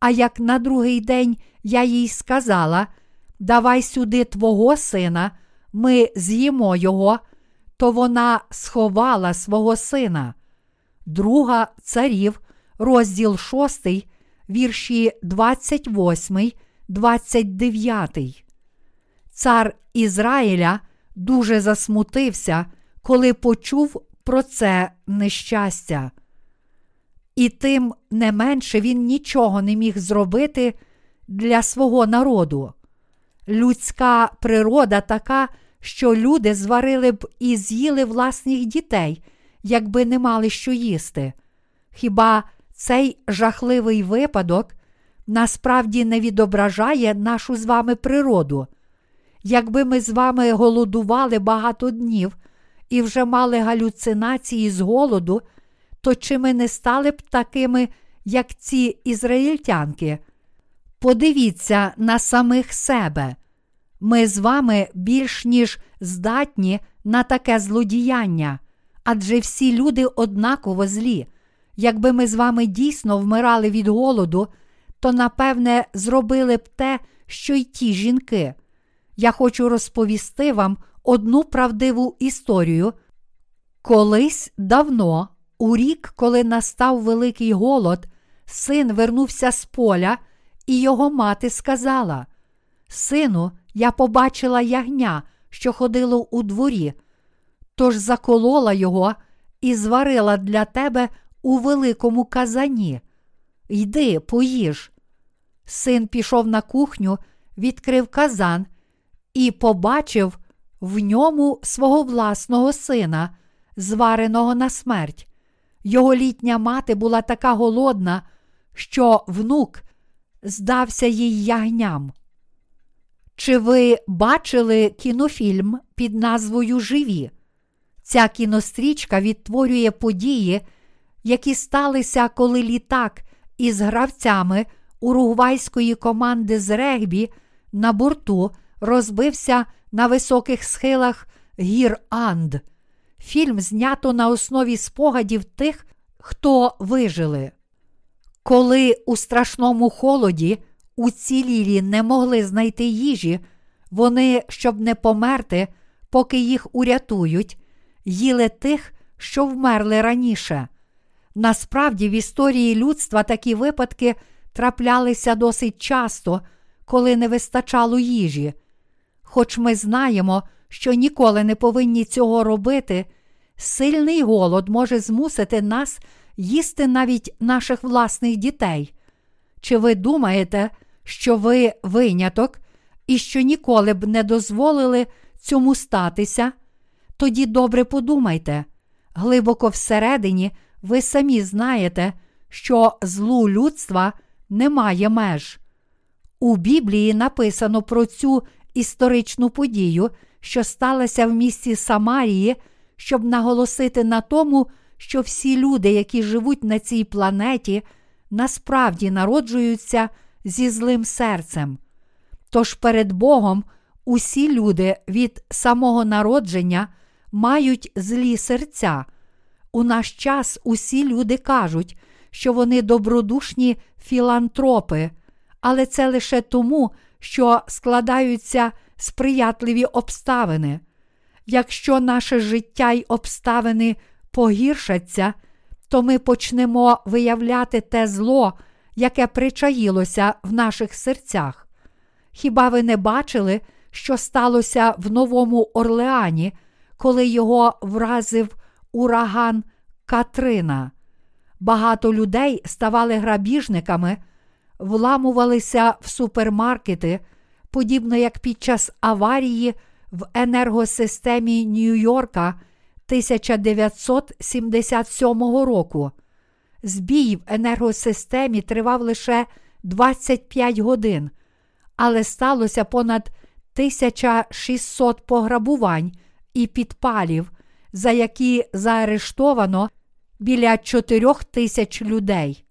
А як на другий день я їй сказала: Давай сюди твого сина, ми з'їмо його, то вона сховала свого сина. Друга царів, розділ 6, вірші 28, 29. Цар Ізраїля дуже засмутився, коли почув про це нещастя. І тим не менше він нічого не міг зробити для свого народу. Людська природа така, що люди зварили б і з'їли власних дітей, якби не мали що їсти. Хіба цей жахливий випадок насправді не відображає нашу з вами природу? Якби ми з вами голодували багато днів і вже мали галюцинації з голоду, то чи ми не стали б такими, як ці ізраїльтянки? Подивіться на самих себе. Ми з вами більш ніж здатні на таке злодіяння, адже всі люди однаково злі. Якби ми з вами дійсно вмирали від голоду, то напевне зробили б те, що й ті жінки. Я хочу розповісти вам одну правдиву історію. Колись давно, у рік, коли настав великий голод, син вернувся з поля, і його мати сказала: Сину, я побачила ягня, що ходило у дворі, тож заколола його і зварила для тебе у великому казані. Йди, поїж. Син пішов на кухню, відкрив казан і побачив в ньому свого власного сина, звареного на смерть. Його літня мати була така голодна, що внук здався їй ягням. Чи ви бачили кінофільм під назвою Живі? Ця кінострічка відтворює події, які сталися, коли літак із гравцями уругвайської команди з регбі на борту розбився на високих схилах гір Анд. Фільм знято на основі спогадів тих, хто вижили. Коли у страшному холоді уцілілі не могли знайти їжі, вони, щоб не померти, поки їх урятують, їли тих, що вмерли раніше. Насправді, в історії людства такі випадки траплялися досить часто, коли не вистачало їжі. Хоч ми знаємо, що ніколи не повинні цього робити, сильний голод може змусити нас їсти навіть наших власних дітей. Чи ви думаєте, що ви виняток і що ніколи б не дозволили цьому статися? Тоді добре подумайте, глибоко всередині ви самі знаєте, що злу людства немає меж. У Біблії написано про цю історичну подію, що сталася в місті Самарії, щоб наголосити на тому, що всі люди, які живуть на цій планеті, насправді народжуються зі злим серцем. Тож перед Богом усі люди від самого народження мають злі серця. У наш час усі люди кажуть, що вони добродушні філантропи, але це лише тому, що складаються сприятливі обставини. Якщо наше життя й обставини погіршаться, то ми почнемо виявляти те зло, яке причаїлося в наших серцях. Хіба ви не бачили, що сталося в Новому Орлеані, коли його вразив ураган Катрина? Багато людей ставали грабіжниками, вламувалися в супермаркети, подібно як під час аварії в енергосистемі Нью-Йорка 1977 року. Збій в енергосистемі тривав лише 25 годин, але сталося понад 1600 пограбувань і підпалів, за які заарештовано біля 4 тисяч людей.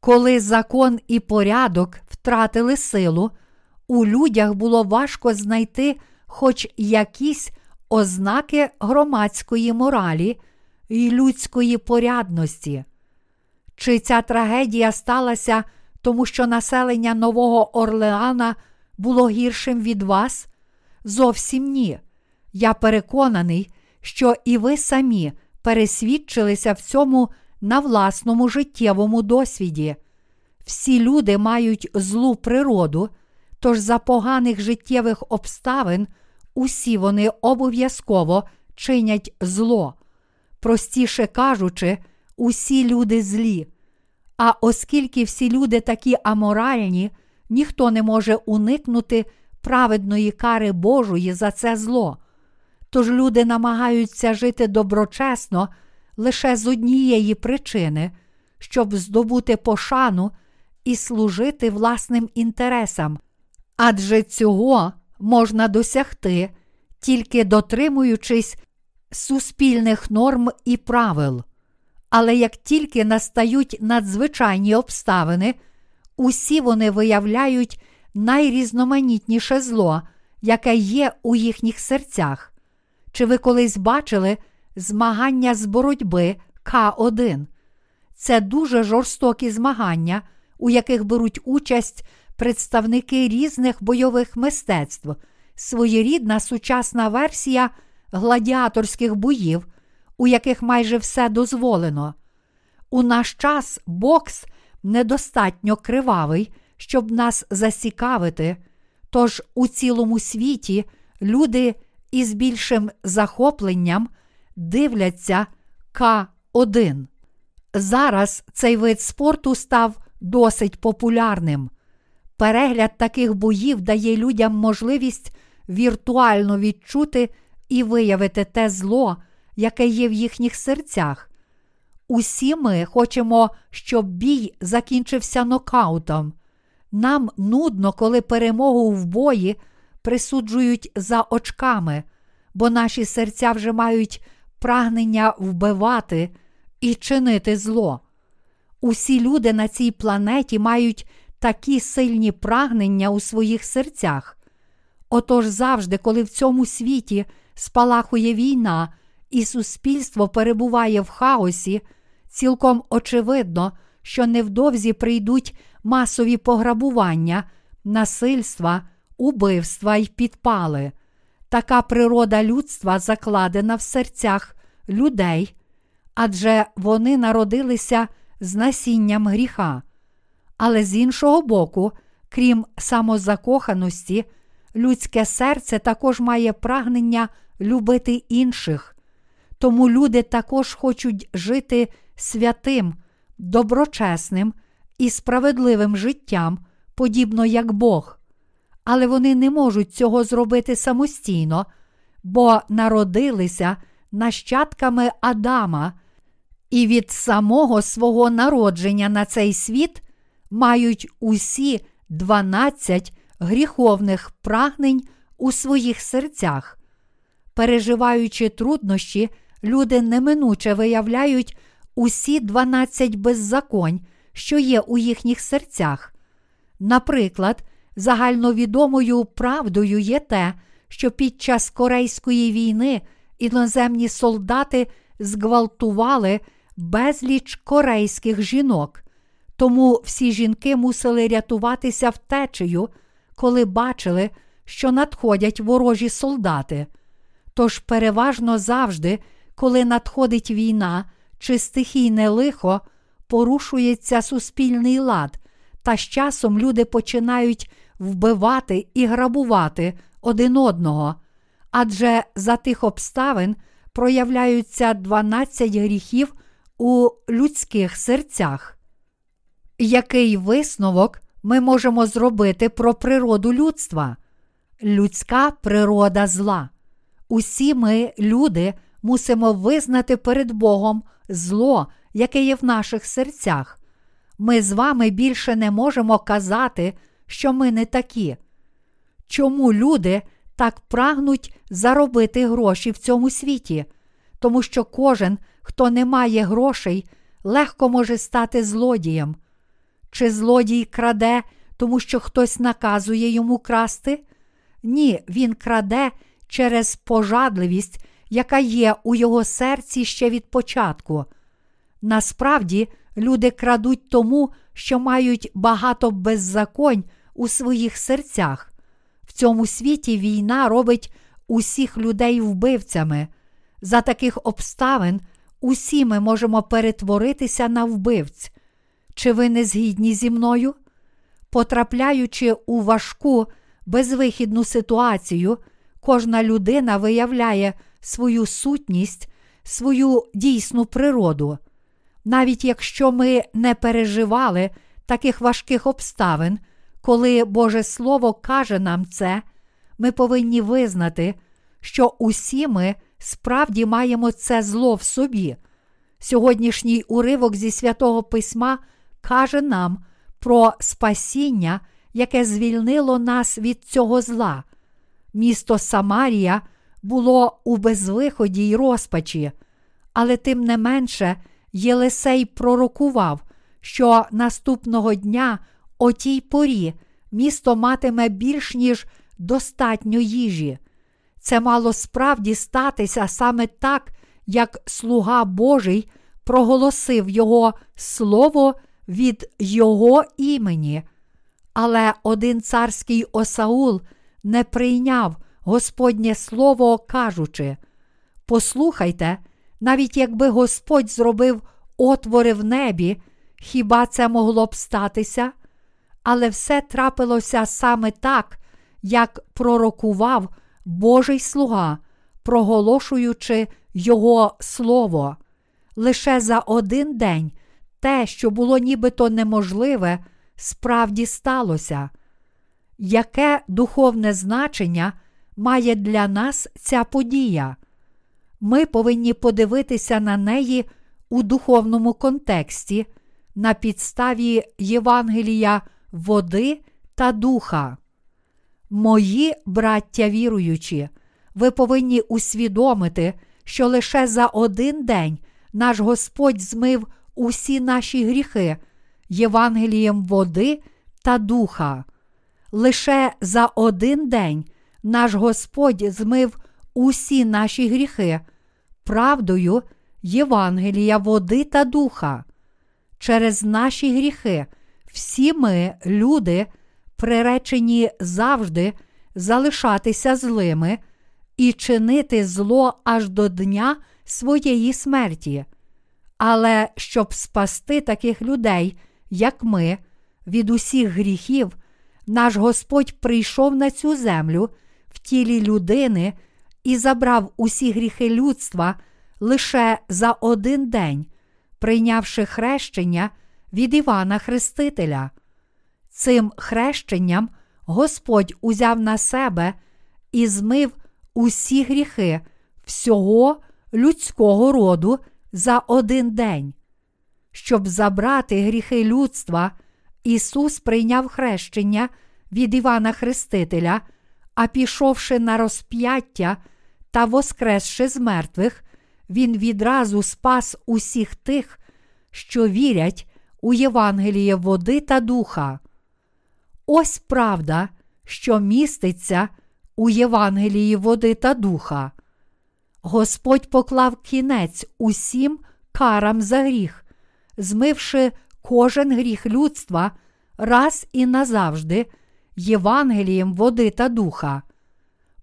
Коли закон і порядок втратили силу, у людях було важко знайти хоч якісь ознаки громадської моралі і людської порядності. Чи ця трагедія сталася тому, що населення Нового Орлеана було гіршим від вас? Зовсім ні. Я переконаний, що і ви самі пересвідчилися в цьому на власному життєвому досвіді. Всі люди мають злу природу, тож за поганих життєвих обставин усі вони обов'язково чинять зло. Простіше кажучи, усі люди злі. А оскільки всі люди такі аморальні, ніхто не може уникнути праведної кари Божої за це зло. Тож люди намагаються жити доброчесно лише з однієї причини, щоб здобути пошану і служити власним інтересам, адже цього можна досягти, тільки дотримуючись суспільних норм і правил. Але як тільки настають надзвичайні обставини, усі вони виявляють найрізноманітніше зло, яке є у їхніх серцях. Чи ви колись бачили змагання з боротьби К1? Це дуже жорстокі змагання, у яких беруть участь представники різних бойових мистецтв, своєрідна сучасна версія гладіаторських боїв, у яких майже все дозволено. У наш час бокс недостатньо кривавий, щоб нас засікавити, тож у цілому світі люди із більшим захопленням дивляться К1. Зараз цей вид спорту став досить популярним. Перегляд таких боїв дає людям можливість віртуально відчути і виявити те зло, яке є в їхніх серцях. Усі ми хочемо, щоб бій закінчився нокаутом. Нам нудно, коли перемогу в бої присуджують за очками, бо наші серця вже мають прагнення вбивати і чинити зло. Усі люди на цій планеті мають такі сильні прагнення у своїх серцях. Отож завжди, коли в цьому світі спалахує війна і суспільство перебуває в хаосі, цілком очевидно, що невдовзі прийдуть масові пограбування, насильства, убивства й підпали. Така природа людства закладена в серцях людей, адже вони народилися з насінням гріха. Але з іншого боку, крім самозакоханості, людське серце також має прагнення любити інших. Тому люди також хочуть жити святим, доброчесним і справедливим життям, подібно як Бог. Але вони не можуть цього зробити самостійно, бо народилися нащадками Адама і від самого свого народження на цей світ мають усі 12 гріховних прагнень у своїх серцях. Переживаючи труднощі, люди неминуче виявляють усі 12 беззаконь, що є у їхніх серцях. Наприклад, загальновідомою правдою є те, що під час Корейської війни іноземні солдати зґвалтували безліч корейських жінок. Тому всі жінки мусили рятуватися втечею, коли бачили, що надходять ворожі солдати. Тож переважно завжди, коли надходить війна чи стихійне лихо, порушується суспільний лад, та з часом люди починають вбивати і грабувати один одного. Адже за тих обставин проявляються 12 гріхів у людських серцях. Який висновок ми можемо зробити про природу людства? Людська природа зла. Усі ми, люди, мусимо визнати перед Богом зло, яке є в наших серцях. Ми з вами більше не можемо казати, що ми не такі. Чому люди так прагнуть заробити гроші в цьому світі? Тому що кожен, хто не має грошей, легко може стати злодієм. Чи злодій краде, тому що хтось наказує йому красти? Ні, він краде через пожадливість, яка є у його серці ще від початку. Насправді, люди крадуть тому, що мають багато беззаконь у своїх серцях. В цьому світі війна робить усіх людей вбивцями. За таких обставин усі ми можемо перетворитися на вбивць. Чи ви не згідні зі мною? Потрапляючи у важку, безвихідну ситуацію, кожна людина виявляє свою сутність, свою дійсну природу. Навіть якщо ми не переживали таких важких обставин, коли Боже Слово каже нам це, ми повинні визнати, що усі ми справді маємо це зло в собі. Сьогоднішній уривок зі святого Письма каже нам про спасіння, яке звільнило нас від цього зла. Місто Самарія було у безвиході й розпачі, але тим не менше Єлисей пророкував, що наступного дня о тій порі місто матиме більш ніж достатньо їжі. Це мало справді статися саме так, як слуга Божий проголосив Його слово від Його імені. Але один царський Осаул не прийняв Господнє Слово, кажучи: Послухайте, навіть якби Господь зробив отвори в небі, хіба це могло б статися? Але все трапилося саме так, як пророкував Божий слуга, проголошуючи Його Слово. Лише за один день те, що було нібито неможливе, справді сталося. Яке духовне значення має для нас ця подія? Ми повинні подивитися на неї у духовному контексті на підставі Євангелія води та духа. Мої браття віруючі, ви повинні усвідомити, що лише за один день наш Господь змив усі наші гріхи Євангелієм води та духа. Лише за один день наш Господь змив усі наші гріхи, правдою Євангелія води та духа. Через наші гріхи всі ми, люди, приречені завжди залишатися злими і чинити зло аж до дня своєї смерті. Але щоб спасти таких людей, як ми, від усіх гріхів, наш Господь прийшов на цю землю в тілі людини і забрав усі гріхи людства лише за один день, прийнявши хрещення від Івана Хрестителя. Цим хрещенням Господь узяв на себе і змив усі гріхи всього людського роду за один день. Щоб забрати гріхи людства, Ісус прийняв хрещення від Івана Хрестителя, а пішовши на розп'яття та воскресши з мертвих, Він відразу спас усіх тих, що вірять у Євангеліє води та духа. Ось правда, що міститься у Євангелії води та духа. Господь поклав кінець усім карам за гріх, змивши кожен гріх людства раз і назавжди Євангелієм води та духа.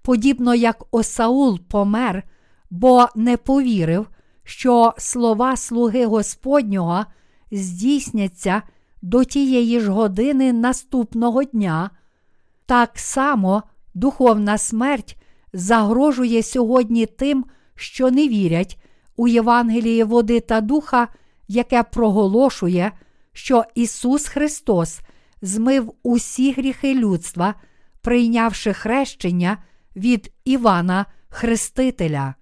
Подібно як Осаул помер, бо не повірив, що слова слуги Господнього здійсняться до тієї ж години наступного дня, так само духовна смерть загрожує сьогодні тим, що не вірять у Євангеліє води та духа, яке проголошує, що Ісус Христос змив усі гріхи людства, прийнявши хрещення від Івана Хрестителя.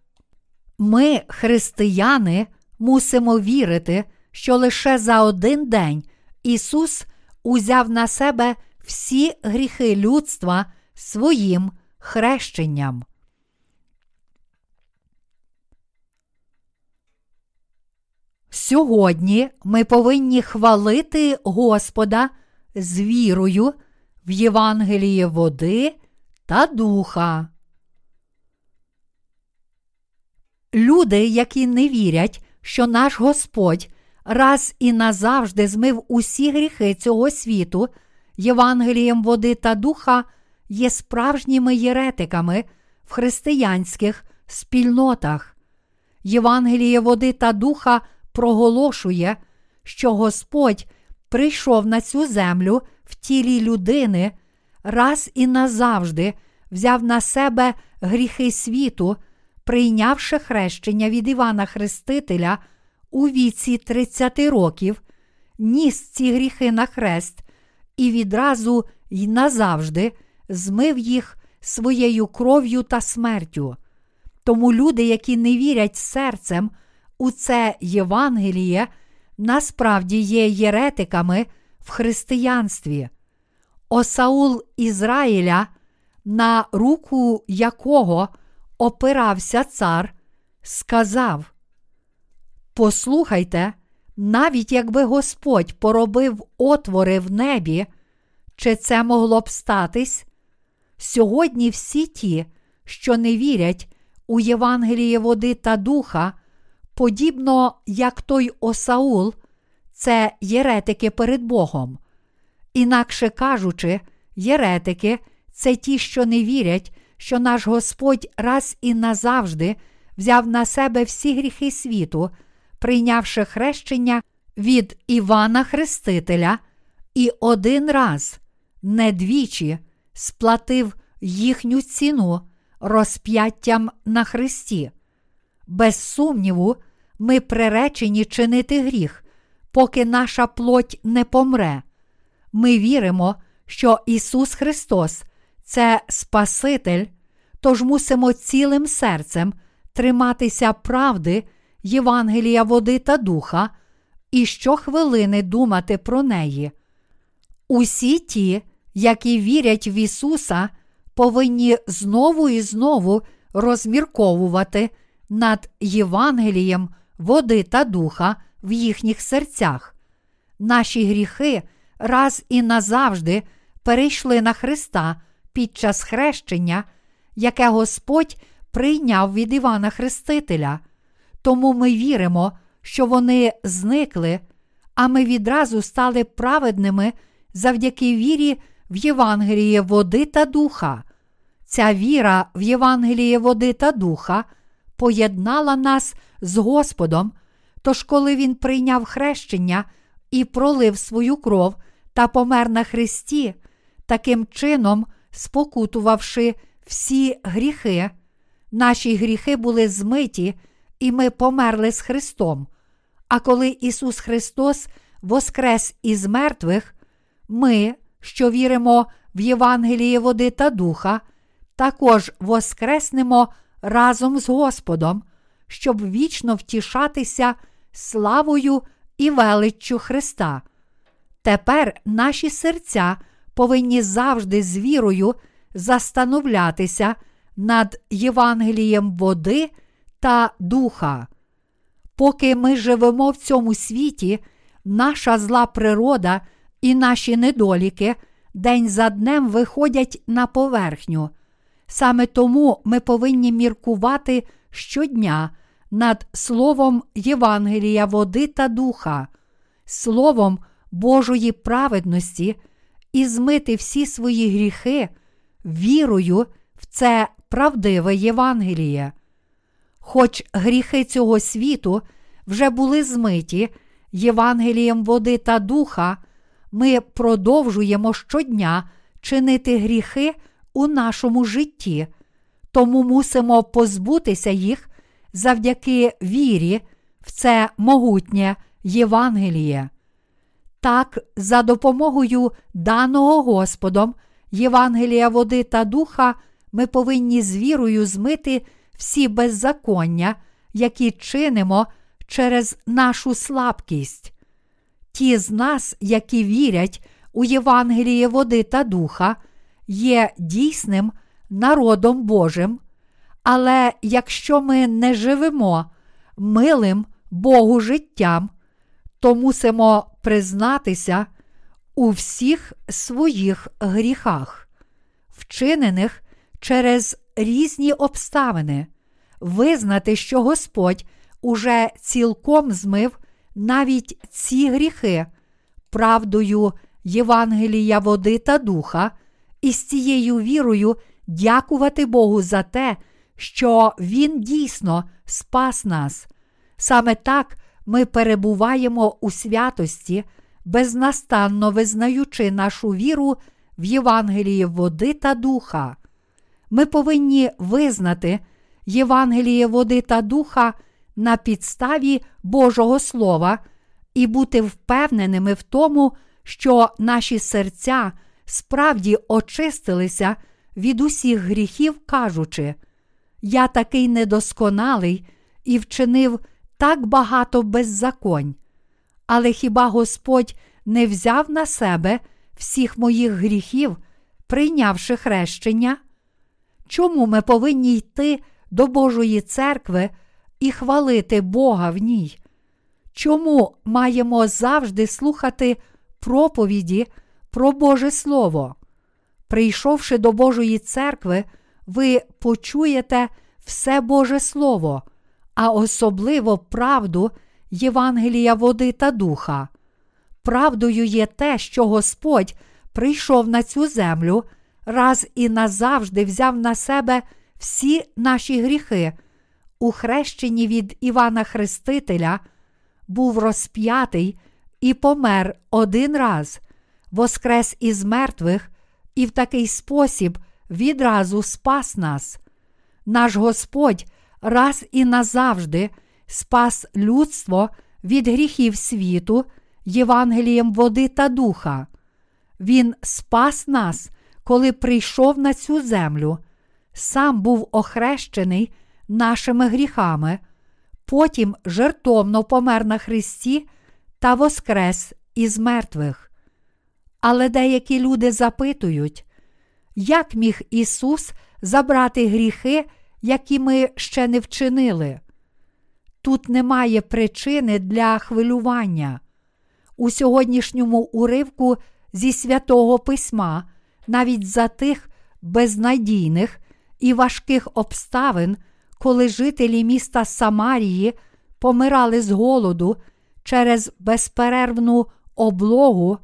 Ми, християни, мусимо вірити, що лише за один день Ісус узяв на себе всі гріхи людства своїм хрещенням. Сьогодні ми повинні хвалити Господа з вірою в Євангеліє води та духа. Люди, які не вірять, що наш Господь раз і назавжди змив усі гріхи цього світу, Євангелієм води та духа, є справжніми єретиками в християнських спільнотах. Євангеліє води та духа проголошує, що Господь прийшов на цю землю в тілі людини, раз і назавжди взяв на себе гріхи світу, прийнявши хрещення від Івана Хрестителя у віці 30 років, ніс ці гріхи на хрест і відразу й назавжди змив їх своєю кров'ю та смертю. Тому люди, які не вірять серцем у це Євангеліє, насправді є єретиками в християнстві. Осаул Ізраїля, на руку якого опирався цар, сказав: Послухайте, навіть якби Господь поробив отвори в небі, чи це могло б статись? Сьогодні всі ті, що не вірять у Євангеліє води та духа, подібно як той Осаул, це єретики перед Богом. Інакше кажучи, єретики це ті, що не вірять, що наш Господь раз і назавжди взяв на себе всі гріхи світу, прийнявши хрещення від Івана Хрестителя, і один раз, не двічі, сплатив їхню ціну розп'яттям на Христі. Без сумніву, ми приречені чинити гріх, поки наша плоть не помре. Ми віримо, що Ісус Христос це Спаситель, тож мусимо цілим серцем триматися правди, Євангелія води та духа, і щохвилини думати про неї. Усі ті, які вірять в Ісуса, повинні знову і знову розмірковувати над Євангелієм води та духа в їхніх серцях. Наші гріхи раз і назавжди перейшли на Христа під час хрещення, яке Господь прийняв від Івана Хрестителя. Тому ми віримо, що вони зникли, а ми відразу стали праведними завдяки вірі в Євангеліє води та духа. Ця віра в Євангеліє води та духа поєднала нас з Господом. Тож, коли Він прийняв хрещення і пролив свою кров та помер на Христі, таким чином, спокутувавши всі гріхи, наші гріхи були змиті, і ми померли з Христом. А коли Ісус Христос воскрес із мертвих, ми, що віримо в Євангеліє води та духа, також воскреснемо разом з Господом, щоб вічно втішатися славою і величчю Христа. Тепер наші серця повинні завжди з вірою застановлятися над Євангелієм води та духа. Поки ми живемо в цьому світі, наша зла природа і наші недоліки день за днем виходять на поверхню. Саме тому ми повинні міркувати щодня над Словом Євангелія, води та духа, Словом Божої праведності і змити всі свої гріхи вірою в це правдиве Євангеліє. Хоч гріхи цього світу вже були змиті Євангелієм води та духа, ми продовжуємо щодня чинити гріхи у нашому житті, тому мусимо позбутися їх завдяки вірі в це могутнє Євангеліє. Так, за допомогою даного Господом Євангелія води та духа, ми повинні з вірою змити всі беззаконня, які чинимо через нашу слабкість. Ті з нас, які вірять у Євангеліє води та духа, є дійсним народом Божим, але якщо ми не живемо милим Богу життям, то мусимо признатися у всіх своїх гріхах, вчинених через різні обставини, визнати, що Господь уже цілком змив навіть ці гріхи, правдою Євангелія води та духа, і з цією вірою дякувати Богу за те, що Він дійсно спас нас. Саме так ми перебуваємо у святості, безнастанно визнаючи нашу віру в Євангелії води та духа. Ми повинні визнати Євангеліє води та духа на підставі Божого Слова і бути впевненими в тому, що наші серця справді очистилися від усіх гріхів, кажучи, я такий недосконалий і вчинив так багато беззаконь. Але хіба Господь не взяв на себе всіх моїх гріхів, прийнявши хрещення? Чому ми повинні йти до Божої церкви і хвалити Бога в ній? Чому маємо завжди слухати проповіді про Боже Слово? Прийшовши до Божої церкви, ви почуєте все Боже Слово, а особливо правду Євангелія води та духа. Правдою є те, що Господь прийшов на цю землю, раз і назавжди взяв на себе всі наші гріхи, у хрещенні від Івана Хрестителя, був розп'ятий і помер один раз, воскрес із мертвих, і в такий спосіб відразу спас нас. Наш Господь раз і назавжди спас людство від гріхів світу, Євангелієм води та духа. Він спас нас, коли прийшов на цю землю, сам був охрещений нашими гріхами, потім жертовно помер на Христі та воскрес із мертвих. Але деякі люди запитують, як міг Ісус забрати гріхи, які ми ще не вчинили? тут немає причини для хвилювання. У сьогоднішньому уривку зі святого письма, навіть за тих безнадійних і важких обставин, коли жителі міста Самарії помирали з голоду через безперервну облогу,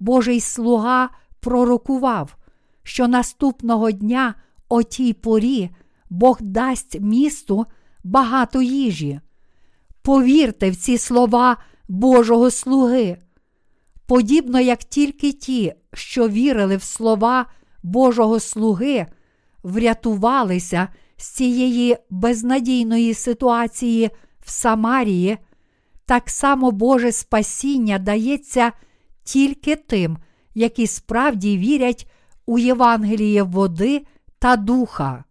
Божий слуга пророкував, що наступного дня о тій порі Бог дасть місту багато їжі. Повірте в ці слова Божого слуги. Подібно як тільки ті, що вірили в слова Божого слуги, врятувалися з цієї безнадійної ситуації в Самарії, так само Боже спасіння дається тільки тим, які справді вірять у Євангеліє води та духа.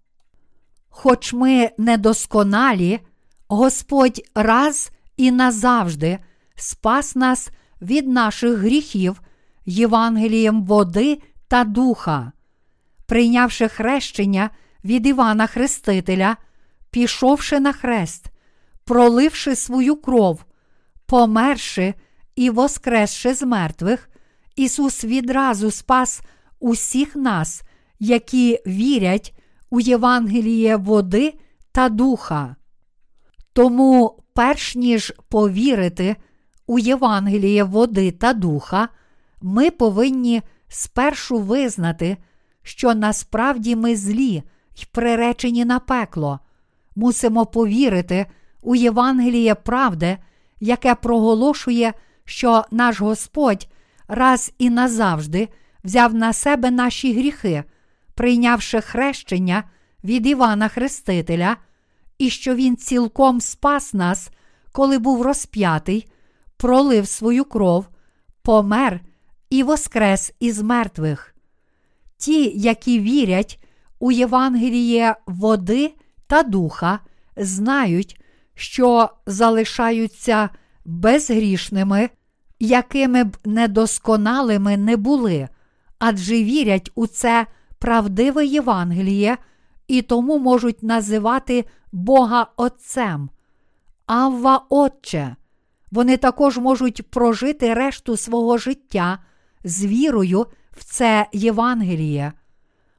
Хоч ми недосконалі, Господь раз і назавжди спас нас від наших гріхів Євангелієм води та духа, прийнявши хрещення від Івана Хрестителя, пішовши на хрест, проливши свою кров, померши і воскресши з мертвих, Ісус відразу спас усіх нас, які вірять у Євангеліє води та духа. Тому, перш ніж повірити у Євангеліє води та духа, ми повинні спершу визнати, що насправді ми злі й приречені на пекло, мусимо повірити у Євангеліє правди, яке проголошує, що наш Господь раз і назавжди взяв на себе наші гріхи, прийнявши хрещення від Івана Хрестителя, і що Він цілком спас нас, коли був розп'ятий, пролив свою кров, помер і воскрес із мертвих. Ті, які вірять у Євангеліє води та духа, знають, що залишаються безгрішними, якими б недосконалими не були, адже вірять у це правдиве Євангеліє і тому можуть називати Бога Отцем. Авва Отче. Вони також можуть прожити решту свого життя з вірою в це Євангеліє.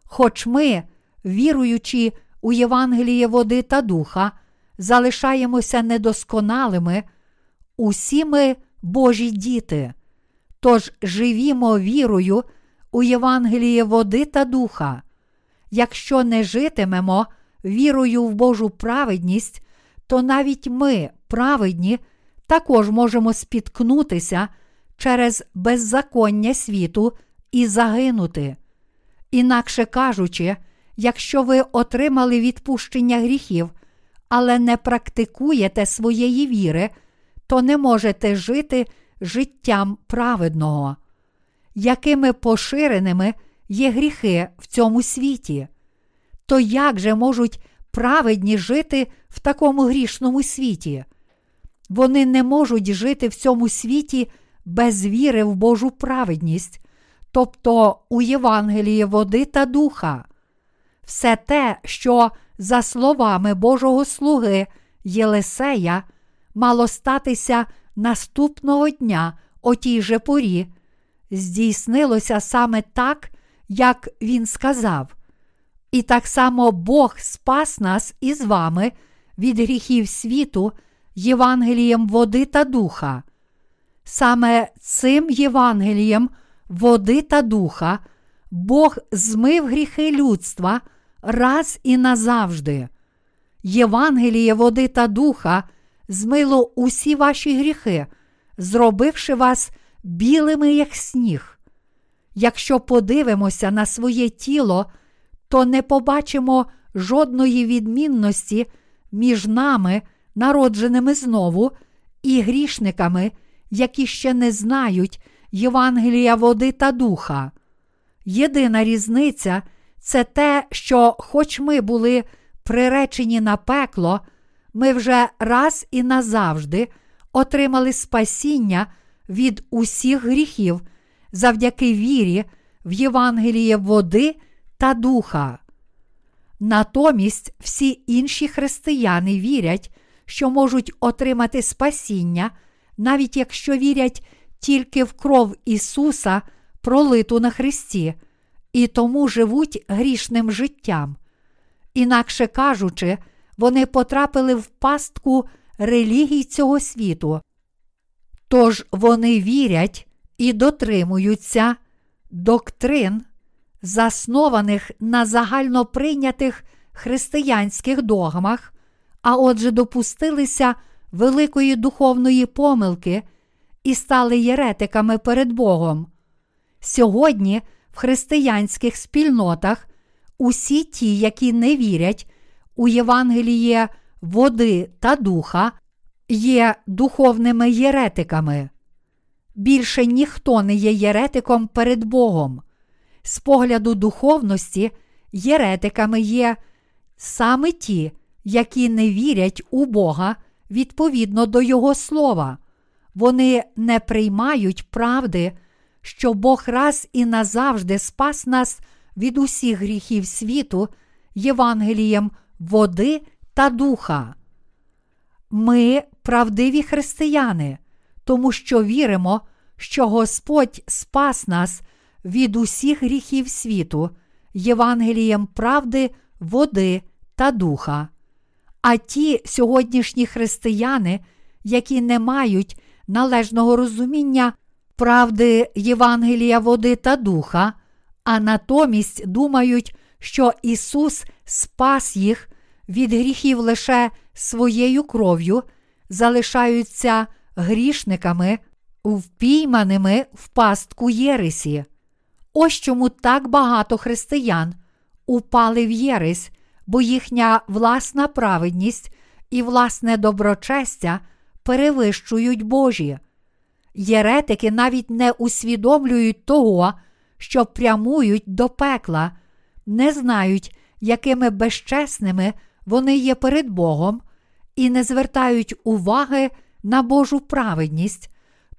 Хоч ми, віруючи у Євангеліє води та духа, залишаємося недосконалими, усі ми Божі діти. Тож живімо вірою у Євангеліє води та духа. Якщо не житимемо вірою в Божу праведність, то навіть ми, праведні, також можемо спіткнутися через беззаконня світу і загинути. Інакше кажучи, якщо ви отримали відпущення гріхів, але не практикуєте своєї віри, то не можете жити життям праведного. Якими поширеними є гріхи в цьому світі? То як же можуть праведні жити в такому грішному світі? Вони не можуть жити в цьому світі без віри в Божу праведність, тобто у Євангелії води та духа. Все те, що, за словами Божого слуги Єлисея, мало статися наступного дня о тій же порі, здійснилося саме так, як він сказав. І так само Бог спас нас із вами від гріхів світу Євангелієм води та духа. Саме цим Євангелієм води та духа Бог змив гріхи людства раз і назавжди. Євангеліє води та духа змило усі ваші гріхи, зробивши вас білими, як сніг. Якщо подивимося на своє тіло, то не побачимо жодної відмінності між нами, народженими знову, і грішниками, які ще не знають Євангелія води та духа. Єдина різниця це те, що, хоч ми були приречені на пекло, ми вже раз і назавжди отримали спасіння від усіх гріхів завдяки вірі в Євангеліє води та духа. Натомість всі інші християни вірять, що можуть отримати спасіння, навіть якщо вірять тільки в кров Ісуса, пролиту на Христі, і тому живуть грішним життям. Інакше кажучи, вони потрапили в пастку релігій цього світу. Тож вони вірять і дотримуються доктрин, заснованих на загально прийнятих християнських догмах, а отже, допустилися великої духовної помилки і стали єретиками перед Богом. Сьогодні в християнських спільнотах усі ті, які не вірять у Євангеліє води та духа, є духовними єретиками. Більше ніхто не є єретиком перед Богом. З погляду духовності єретиками є саме ті, які не вірять у Бога відповідно до Його слова. Вони не приймають правди, що Бог раз і назавжди спас нас від усіх гріхів світу Євангелієм води та духа. Ми правдиві християни, тому що віримо, що Господь спас нас від усіх гріхів світу, Євангелієм правди, води та духа. А ті сьогоднішні християни, які не мають належного розуміння правди Євангелія води та духа, а натомість думають, що Ісус спас їх від гріхів лише своєю кров'ю, залишаються грішниками, впійманими в пастку Єресі. Ось чому так багато християн упали в Єресь, бо їхня власна праведність і власне доброчестя перевищують Божі. Єретики навіть не усвідомлюють того, що прямують до пекла, не знають, якими безчесними вони є перед Богом, і не звертають уваги на Божу праведність,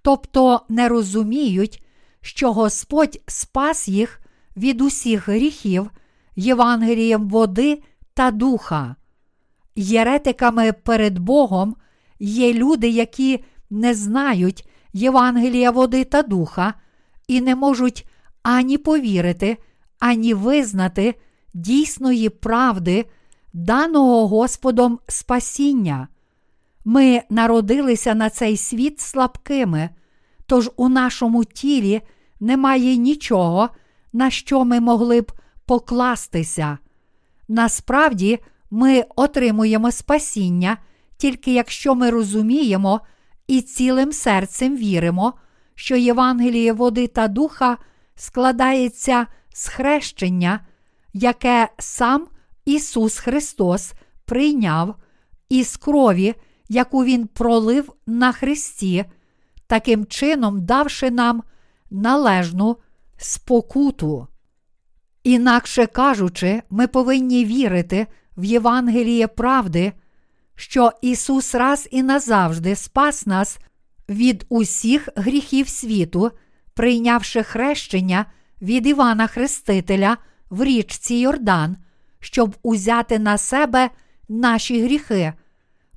тобто не розуміють, що Господь спас їх від усіх гріхів Євангелієм води та духа. Єретиками перед Богом є люди, які не знають Євангелія води та духа, і не можуть ані повірити, ані визнати дійсної правди, даного Господом спасіння. Ми народилися на цей світ слабкими, тож у нашому тілі немає нічого, на що ми могли б покластися. Насправді, ми отримуємо спасіння, тільки якщо ми розуміємо і цілим серцем віримо, що Євангеліє води та духа складається з хрещення, яке сам Ісус Христос прийняв із крові, яку Він пролив на Христі, таким чином давши нам належну спокуту. Інакше кажучи, ми повинні вірити в Євангеліє правди, що Ісус раз і назавжди спас нас від усіх гріхів світу, прийнявши хрещення від Івана Хрестителя в річці Йордан, щоб узяти на себе наші гріхи,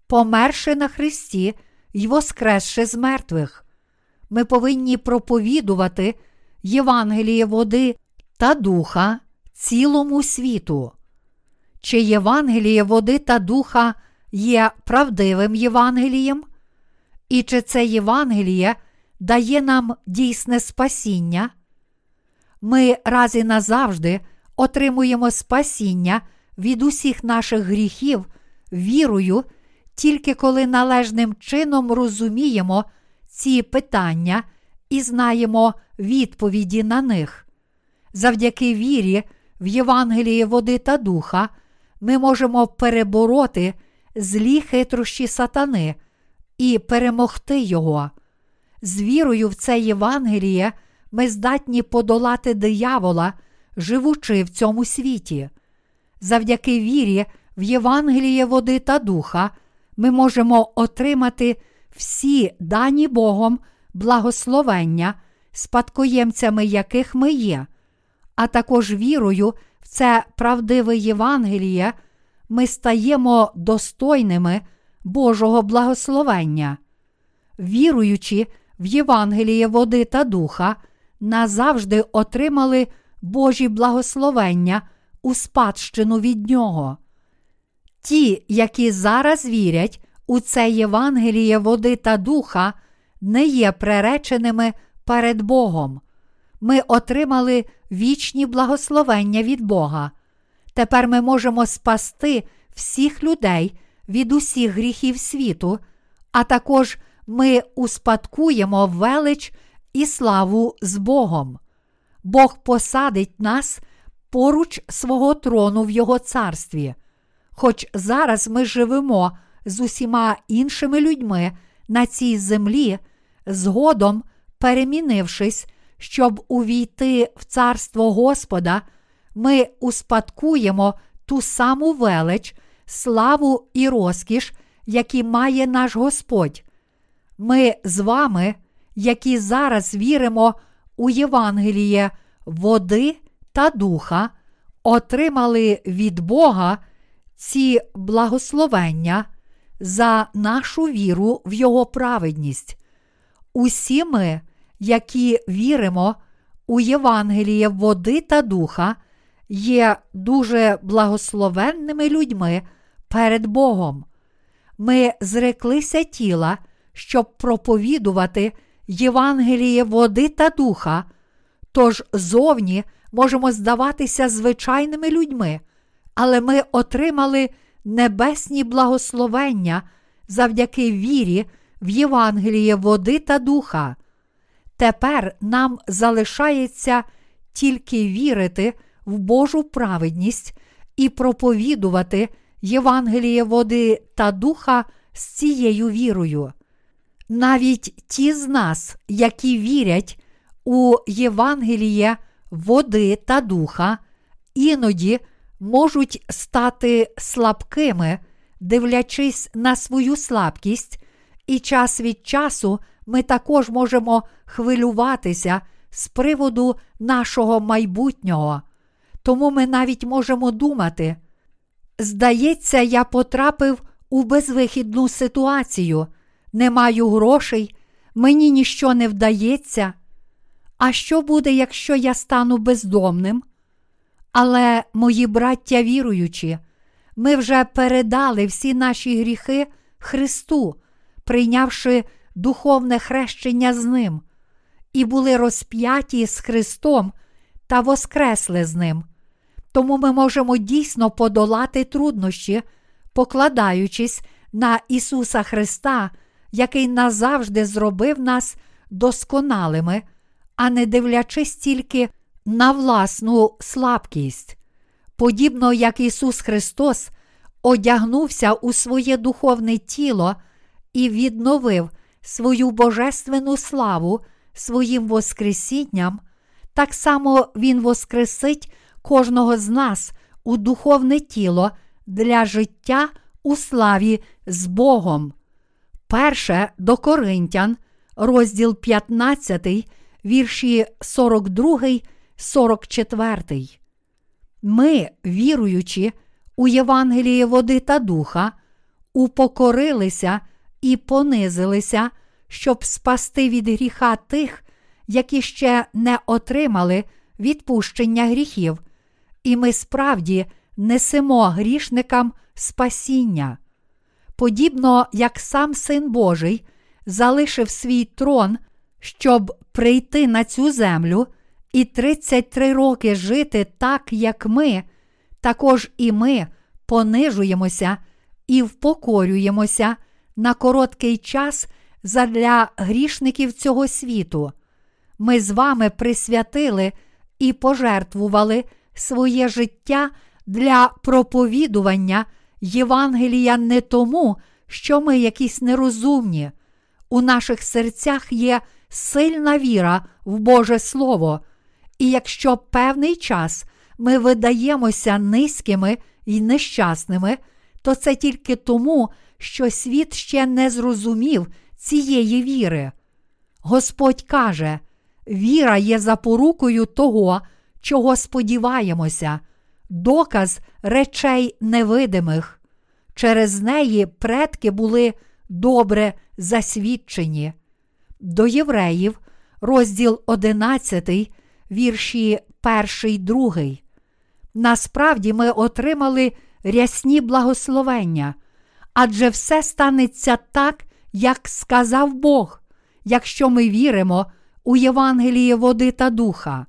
померши на Христі й воскресши з мертвих. Ми повинні проповідувати Євангеліє води та духа цілому світу. Чи Євангеліє води та духа є правдивим Євангелієм? І чи це Євангеліє дає нам дійсне спасіння? Ми раз і назавжди отримуємо спасіння від усіх наших гріхів вірою, тільки коли належним чином розуміємо ці питання і знаємо відповіді на них. Завдяки вірі в Євангеліє води та духа ми можемо перебороти злі хитрощі сатани і перемогти його. З вірою в це Євангеліє ми здатні подолати диявола, живучи в цьому світі. Завдяки вірі в Євангеліє води та духа ми можемо отримати всі дані Богом благословення, спадкоємцями яких ми є, а також вірою в це правдиве Євангеліє, ми стаємо достойними Божого благословення. Віруючи в Євангеліє води та духа, назавжди отримали Божі благословення у спадщину від Нього. Ті, які зараз вірять у це Євангеліє води та духа, не є пререченими перед Богом. Ми отримали вічні благословення від Бога. Тепер ми можемо спасти всіх людей від усіх гріхів світу, а також ми успадкуємо велич і славу з Богом. Бог посадить нас поруч свого трону в Його царстві. Хоч зараз ми живемо з усіма іншими людьми на цій землі, згодом перемінившись, щоб увійти в царство Господа, ми успадкуємо ту саму велич, славу і розкіш, які має наш Господь. Ми з вами, які зараз віримо у Євангеліє води та духа, отримали від Бога ці благословення за нашу віру в Його праведність. Усі ми, які віримо у Євангеліє води та духа, є дуже благословенними людьми перед Богом. Ми зреклися тіла, щоб проповідувати Євангеліє води та духа, тож зовні можемо здаватися звичайними людьми, але ми отримали небесні благословення завдяки вірі в Євангеліє води та духа. Тепер нам залишається тільки вірити в Божу праведність і проповідувати Євангеліє води та духа з цією вірою. Навіть ті з нас, які вірять у Євангеліє води та духа, іноді можуть стати слабкими, дивлячись на свою слабкість, і час від часу ми також можемо хвилюватися з приводу нашого майбутнього. Тому ми навіть можемо думати. Здається, я потрапив у безвихідну ситуацію, не маю грошей, мені ніщо не вдається. А що буде, якщо я стану бездомним? Але, мої браття віруючі, ми вже передали всі наші гріхи Христу, прийнявши духовне хрещення з Ним, і були розп'яті з Христом та воскресли з Ним. Тому ми можемо дійсно подолати труднощі, покладаючись на Ісуса Христа, який назавжди зробив нас досконалими, а не дивлячись тільки на власну слабкість. Подібно як Ісус Христос одягнувся у своє духовне тіло і відновив свою божественну славу своїм Воскресінням, так само Він воскресить кожного з нас у духовне тіло для життя у славі з Богом. Перше до Коринтян, розділ 15, вірші 42, 44. Ми, віруючи у Євангеліє води та духа, упокорилися і понизилися, щоб спасти від гріха тих, які ще не отримали відпущення гріхів, і ми справді несемо грішникам спасіння. Подібно як сам Син Божий залишив свій трон, щоб прийти на цю землю і 33 роки жити так, як ми, також і ми понижуємося і впокорюємося на короткий час задля грішників цього світу. Ми з вами присвятили і пожертвували своє життя для проповідування Євангелія не тому, що ми якісь нерозумні. У наших серцях є сильна віра в Боже Слово, і якщо певний час ми видаємося низькими і нещасними, то це тільки тому, що світ ще не зрозумів цієї віри. Господь каже, віра є запорукою того, чого сподіваємося, доказ речей невидимих. через неї предки були добре засвідчені. До євреїв, розділ 11, вірші 1, 2. Насправді ми отримали рясні благословення, адже все станеться так, як сказав Бог, якщо ми віримо у Євангеліє води та духа.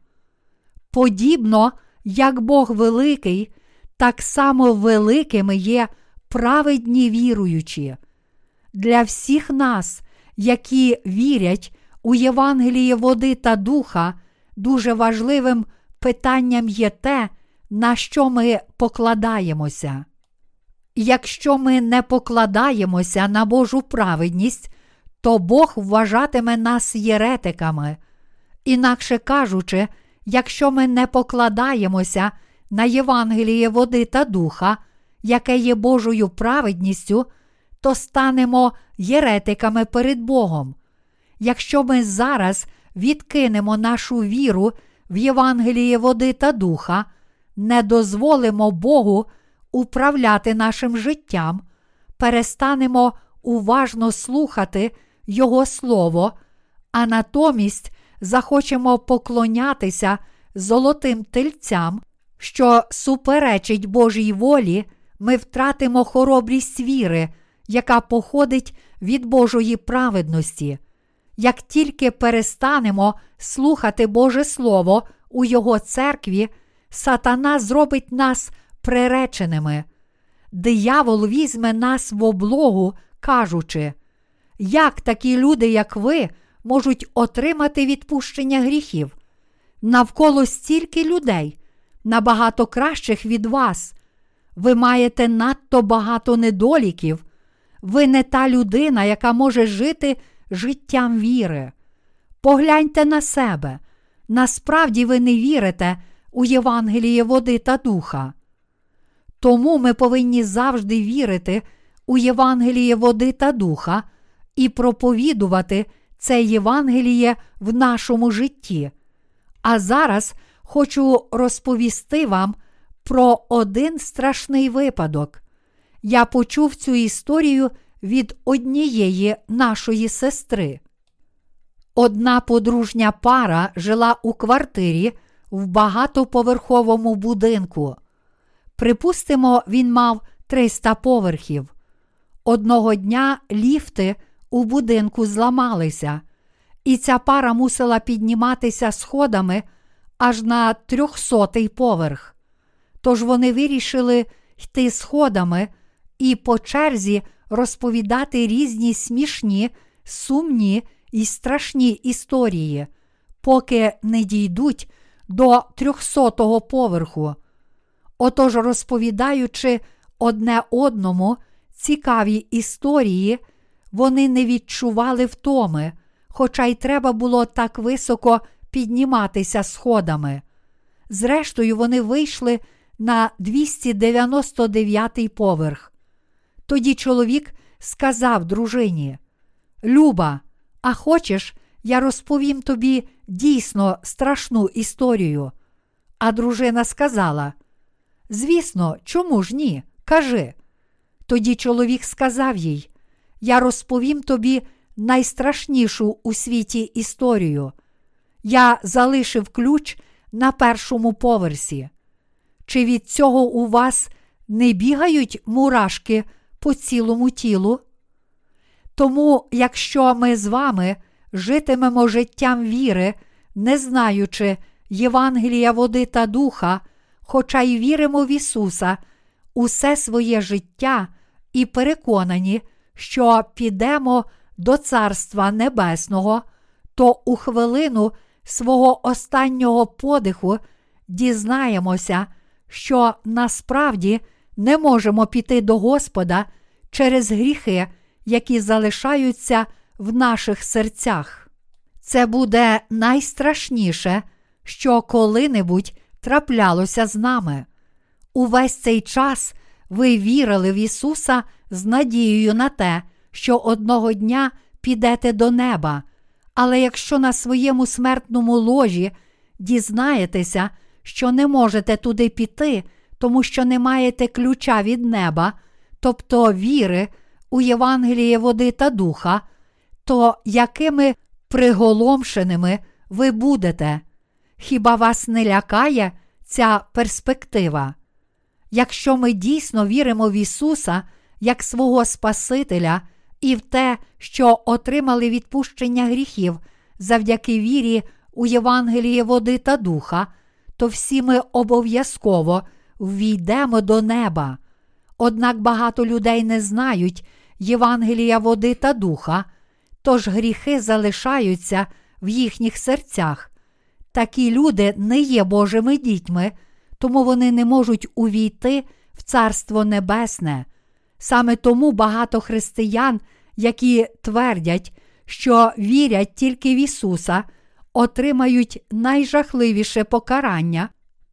Подібно, як Бог великий, так само великими є праведні віруючі. Для всіх нас, які вірять у Євангеліє води та духа, дуже важливим питанням є те, на що ми покладаємося. Якщо ми не покладаємося на Божу праведність, то Бог вважатиме нас єретиками. Інакше кажучи, якщо ми не покладаємося на Євангеліє води та духа, яке є Божою праведністю, то станемо єретиками перед Богом. Якщо ми зараз відкинемо нашу віру в Євангеліє води та духа, не дозволимо Богу управляти нашим життям, перестанемо уважно слухати Його Слово, а натомість захочемо поклонятися золотим тельцям, що суперечить Божій волі, ми втратимо хоробрість віри, яка походить від Божої праведності. Як тільки перестанемо слухати Боже Слово у Його церкві, сатана зробить нас приреченими. Диявол візьме нас в облогу, кажучи, як такі люди, як ви, можуть отримати відпущення гріхів? Навколо стільки людей, набагато кращих від вас. Ви маєте надто багато недоліків. Ви не та людина, яка може жити життям віри. Погляньте на себе. Насправді ви не вірите у Євангеліє води та духа. Тому ми повинні завжди вірити у Євангеліє води та духа і проповідувати це Євангеліє в нашому житті. А зараз хочу розповісти вам про один страшний випадок. Я почув цю історію від однієї нашої сестри. Одна подружня пара жила у квартирі в багатоповерховому будинку. Припустимо, він мав 300 поверхів. Одного дня ліфти у будинку зламалися, і ця пара мусила підніматися сходами аж на трьохсотий поверх. Тож вони вирішили йти сходами і по черзі розповідати різні смішні, сумні і страшні історії, поки не дійдуть до трьохсотого поверху. Отож, розповідаючи одне одному цікаві історії, вони не відчували втоми, хоча й треба було так високо підніматися сходами. Зрештою, вони вийшли на 299-й поверх. Тоді чоловік сказав дружині: Люба, а хочеш, я розповім тобі дійсно страшну історію. А дружина сказала: Звісно, чому ж ні? Кажи. Тоді чоловік сказав їй: Я розповім тобі найстрашнішу у світі історію. Я залишив ключ на першому поверсі. Чи від цього у вас не бігають мурашки по цілому тілу? Тому, якщо ми з вами житимемо життям віри, не знаючи Євангелія води та духа, хоча й віримо в Ісуса усе своє життя і переконані, що підемо до Царства Небесного, то у хвилину свого останнього подиху дізнаємося, що насправді не можемо піти до Господа через гріхи, які залишаються в наших серцях. Це буде найстрашніше, що коли-небудь траплялося з нами. Увесь цей час ви вірили в Ісуса з надією на те, що одного дня підете до неба. Але якщо на своєму смертному ложі дізнаєтеся, що не можете туди піти, тому що не маєте ключа від неба, тобто віри у Євангеліє води та духа, то якими приголомшеними ви будете? Хіба вас не лякає ця перспектива? Якщо ми дійсно віримо в Ісуса як свого Спасителя і в те, що отримали відпущення гріхів завдяки вірі у Євангеліє води та духа, то всі ми обов'язково ввійдемо до неба. Однак багато людей не знають Євангелія води та духа, тож гріхи залишаються в їхніх серцях. Такі люди не є Божими дітьми, тому вони не можуть увійти в Царство Небесне. Саме тому багато християн, які твердять, що вірять тільки в Ісуса, отримають найжахливіше покарання,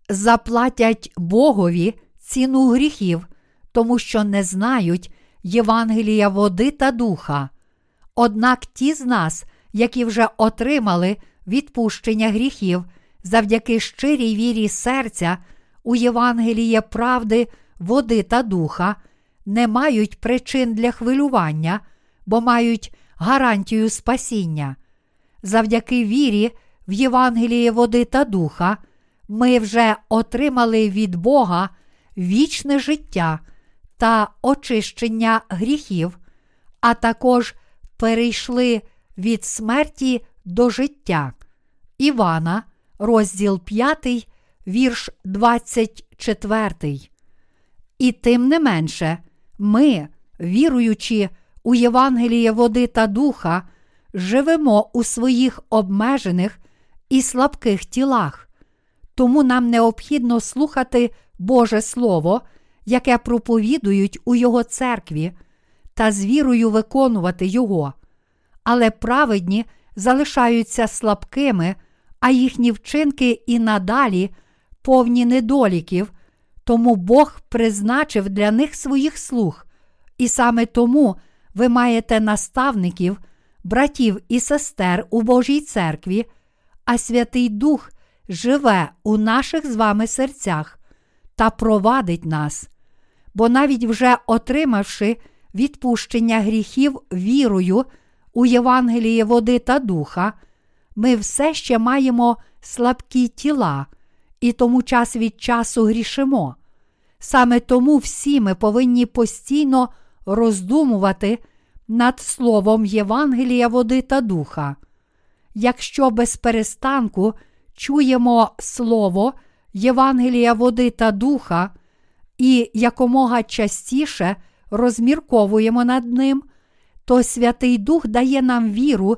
заплатять Богові ціну гріхів, тому що не знають Євангелія води та духа. Однак ті з нас, які вже отримали відпущення гріхів завдяки щирій вірі серця у Євангеліє правди, води та духа, не мають причин для хвилювання, бо мають гарантію спасіння. Завдяки вірі в Євангеліє води та духа, ми вже отримали від Бога вічне життя та очищення гріхів, а також перейшли від смерті до життя. Івана, розділ 5, вірш 24. І тим не менше, ми, віруючи у Євангеліє води та духа, живемо у своїх обмежених і слабких тілах. Тому нам необхідно слухати Боже Слово, яке проповідують у Його церкві, та з вірою виконувати Його. Але праведні залишаються слабкими, а їхні вчинки і надалі повні недоліків, тому Бог призначив для них своїх слуг, і саме тому ви маєте наставників, братів і сестер у Божій церкві, а Святий Дух живе у наших з вами серцях та провадить нас. Бо навіть вже отримавши відпущення гріхів вірою у Євангеліє води та духа, ми все ще маємо слабкі тіла, і тому час від часу грішимо. Саме тому всі ми повинні постійно роздумувати над словом Євангелія води та духа. Якщо без перестанку чуємо Слово Євангелія води та духа і якомога частіше розмірковуємо над ним, то Святий Дух дає нам віру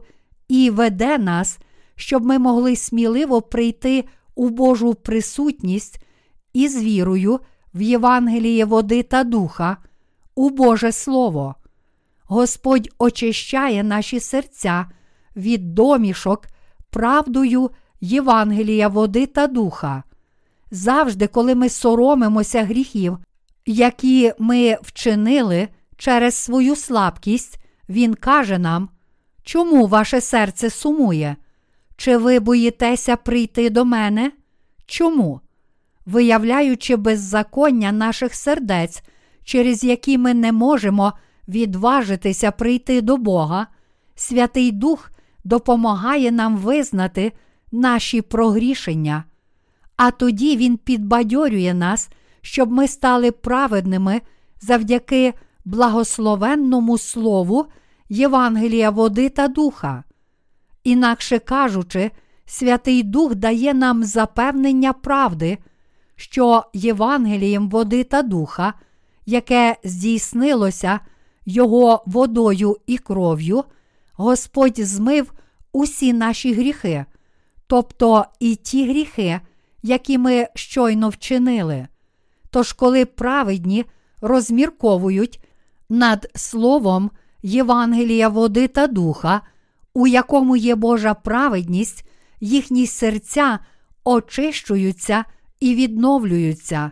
і веде нас, щоб ми могли сміливо прийти у Божу присутність із вірою в Євангеліє води та духа, у Боже Слово. Господь очищає наші серця від домішок правдою Євангелія води та духа. Завжди, коли ми соромимося гріхів, які ми вчинили через свою слабкість, Він каже нам, чому ваше серце сумує? Чи ви боїтеся прийти до мене? Чому? Виявляючи беззаконня наших сердець, через які ми не можемо відважитися прийти до Бога, Святий Дух допомагає нам визнати наші прогрішення, а тоді Він підбадьорює нас, щоб ми стали праведними завдяки благословенному Слову Євангелія води та духа. Інакше кажучи, Святий Дух дає нам запевнення правди, що Євангелієм води та духа, яке здійснилося Його водою і кров'ю, Господь змив усі наші гріхи, тобто і ті гріхи, які ми щойно вчинили. Тож, коли праведні розмірковують над словом Євангелія води та духа, у якому є Божа праведність, їхні серця очищуються і відновлюються.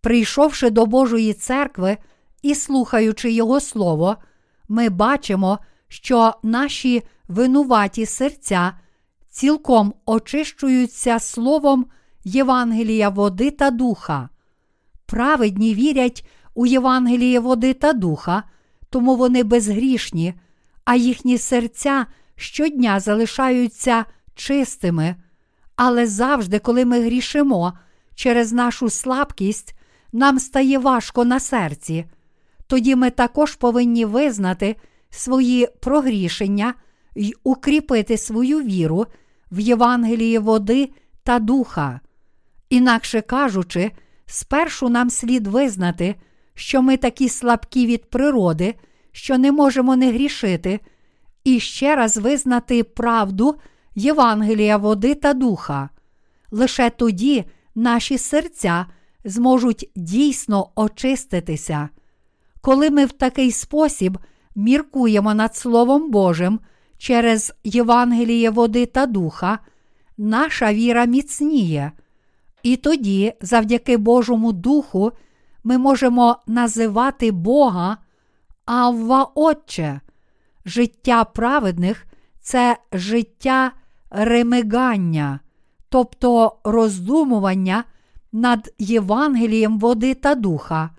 Прийшовши до Божої церкви і слухаючи Його Слово, ми бачимо, що наші винуваті серця цілком очищуються Словом Євангелія води та духа. Праведні вірять у Євангелії води та духа, тому вони безгрішні, а їхні серця щодня залишаються чистими. Але завжди, коли ми грішимо через нашу слабкість, нам стає важко на серці. Тоді ми також повинні визнати свої прогрішення й укріпити свою віру в Євангелії води та духа. Інакше кажучи, спершу нам слід визнати, що ми такі слабкі від природи, що не можемо не грішити, і ще раз визнати правду Євангелія води та духа. Лише тоді наші серця зможуть дійсно очиститися. Коли ми в такий спосіб міркуємо над Словом Божим через Євангеліє води та духа, наша віра міцніє. І тоді, завдяки Божому Духу, ми можемо називати Бога Авва Отче. Життя праведних це життя ремигання, тобто роздумування над Євангелієм води та духа.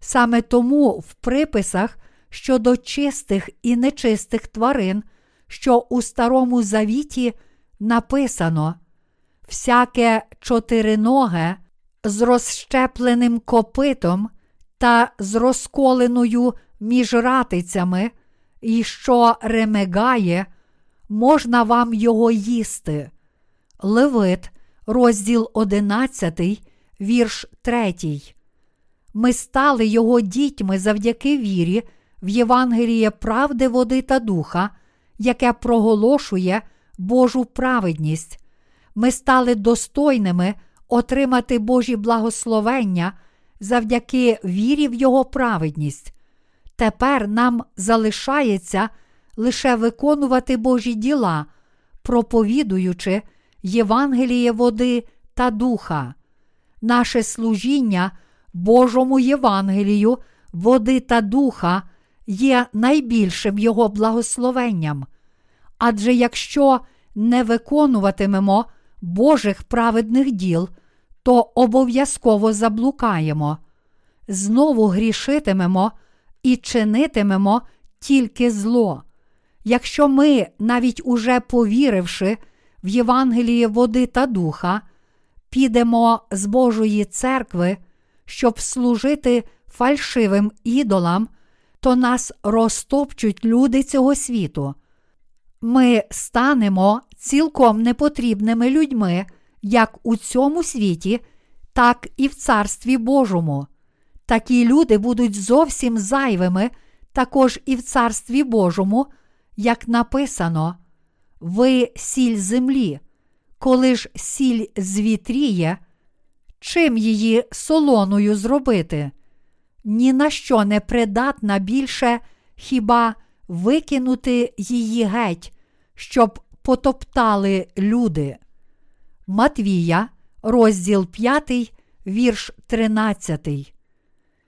Саме тому в приписах щодо чистих і нечистих тварин, що у Старому Завіті написано всяке чотириноге з розщепленим копитом та з розколеною між ратицями, і що ремегає, можна вам його їсти. Левит, розділ 11, вірш 3. Ми стали його дітьми завдяки вірі в Євангеліє правди, води та духа, яке проголошує Божу праведність. Ми стали достойними отримати Божі благословення завдяки вірі в Його праведність. Тепер нам залишається лише виконувати Божі діла, проповідуючи Євангеліє води та духа. Наше служіння Божому Євангелію, води та духа є найбільшим Його благословенням. Адже якщо не виконуватимемо Божих праведних діл, то обов'язково заблукаємо, знову грішитимемо і чинитимемо тільки зло. Якщо ми, навіть уже повіривши в Євангеліє води та духа, підемо з Божої церкви, щоб служити фальшивим ідолам, то нас розтопчуть люди цього світу. Ми станемо цілком непотрібними людьми як у цьому світі, так і в Царстві Божому. Такі люди будуть зовсім зайвими також і в Царстві Божому, як написано: Ви сіль землі, коли ж сіль звітріє, чим її солоною зробити? Ні на що не придатна більше хіба викинути її геть, щоб потоптали люди. Матвія, розділ 5, вірш 13.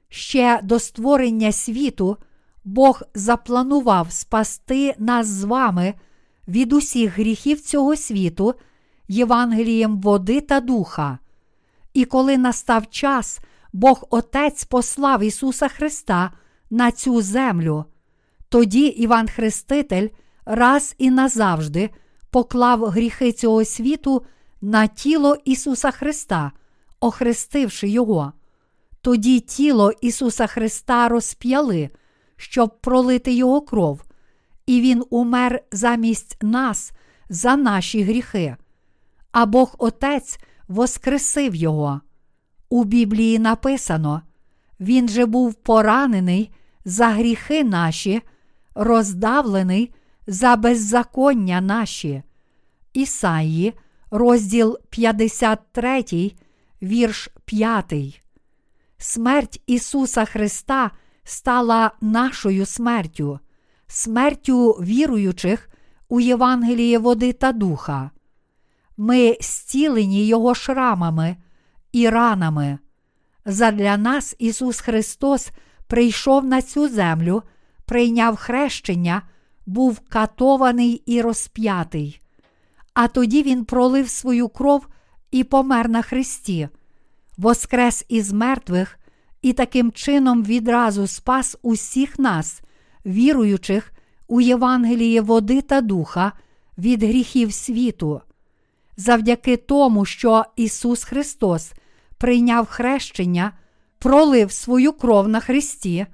Ще до створення світу Бог запланував спасти нас з вами від усіх гріхів цього світу Євангелієм води та духа. І коли настав час, Бог Отець послав Ісуса Христа на цю землю. Тоді Іван Хреститель раз і назавжди поклав гріхи цього світу на тіло Ісуса Христа, охрестивши Його. Тоді тіло Ісуса Христа розп'яли, щоб пролити Його кров, і Він умер замість нас за наші гріхи. А Бог Отець воскресив Його. У Біблії написано: Він же був поранений за гріхи наші, роздавлений за беззаконня наші. Ісаї, розділ 53, вірш 5. Смерть Ісуса Христа стала нашою смертю, смертю віруючих у Євангеліє води та духа. Ми зцілені Його шрамами і ранами. Задля нас Ісус Христос прийшов на цю землю, прийняв хрещення, був катований і розп'ятий. А тоді Він пролив свою кров і помер на Христі, воскрес із мертвих і таким чином відразу спас усіх нас, віруючих у Євангеліє води та духа від гріхів світу. Завдяки тому, що Ісус Христос прийняв хрещення, пролив свою кров на Христі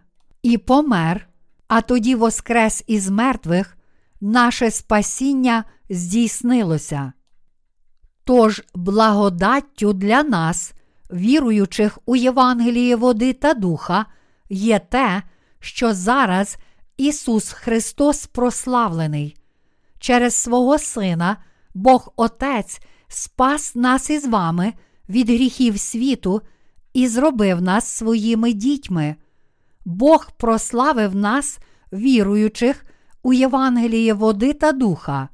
і помер, а тоді воскрес із мертвих, наше спасіння здійснилося. Тож благодаттю для нас, віруючих у Євангеліє води та духа, є те, що зараз Ісус Христос прославлений. Через свого Сина Бог Отець спас нас із вами від гріхів світу і зробив нас своїми дітьми. Бог прославив нас, віруючих у Євангеліє води та духа.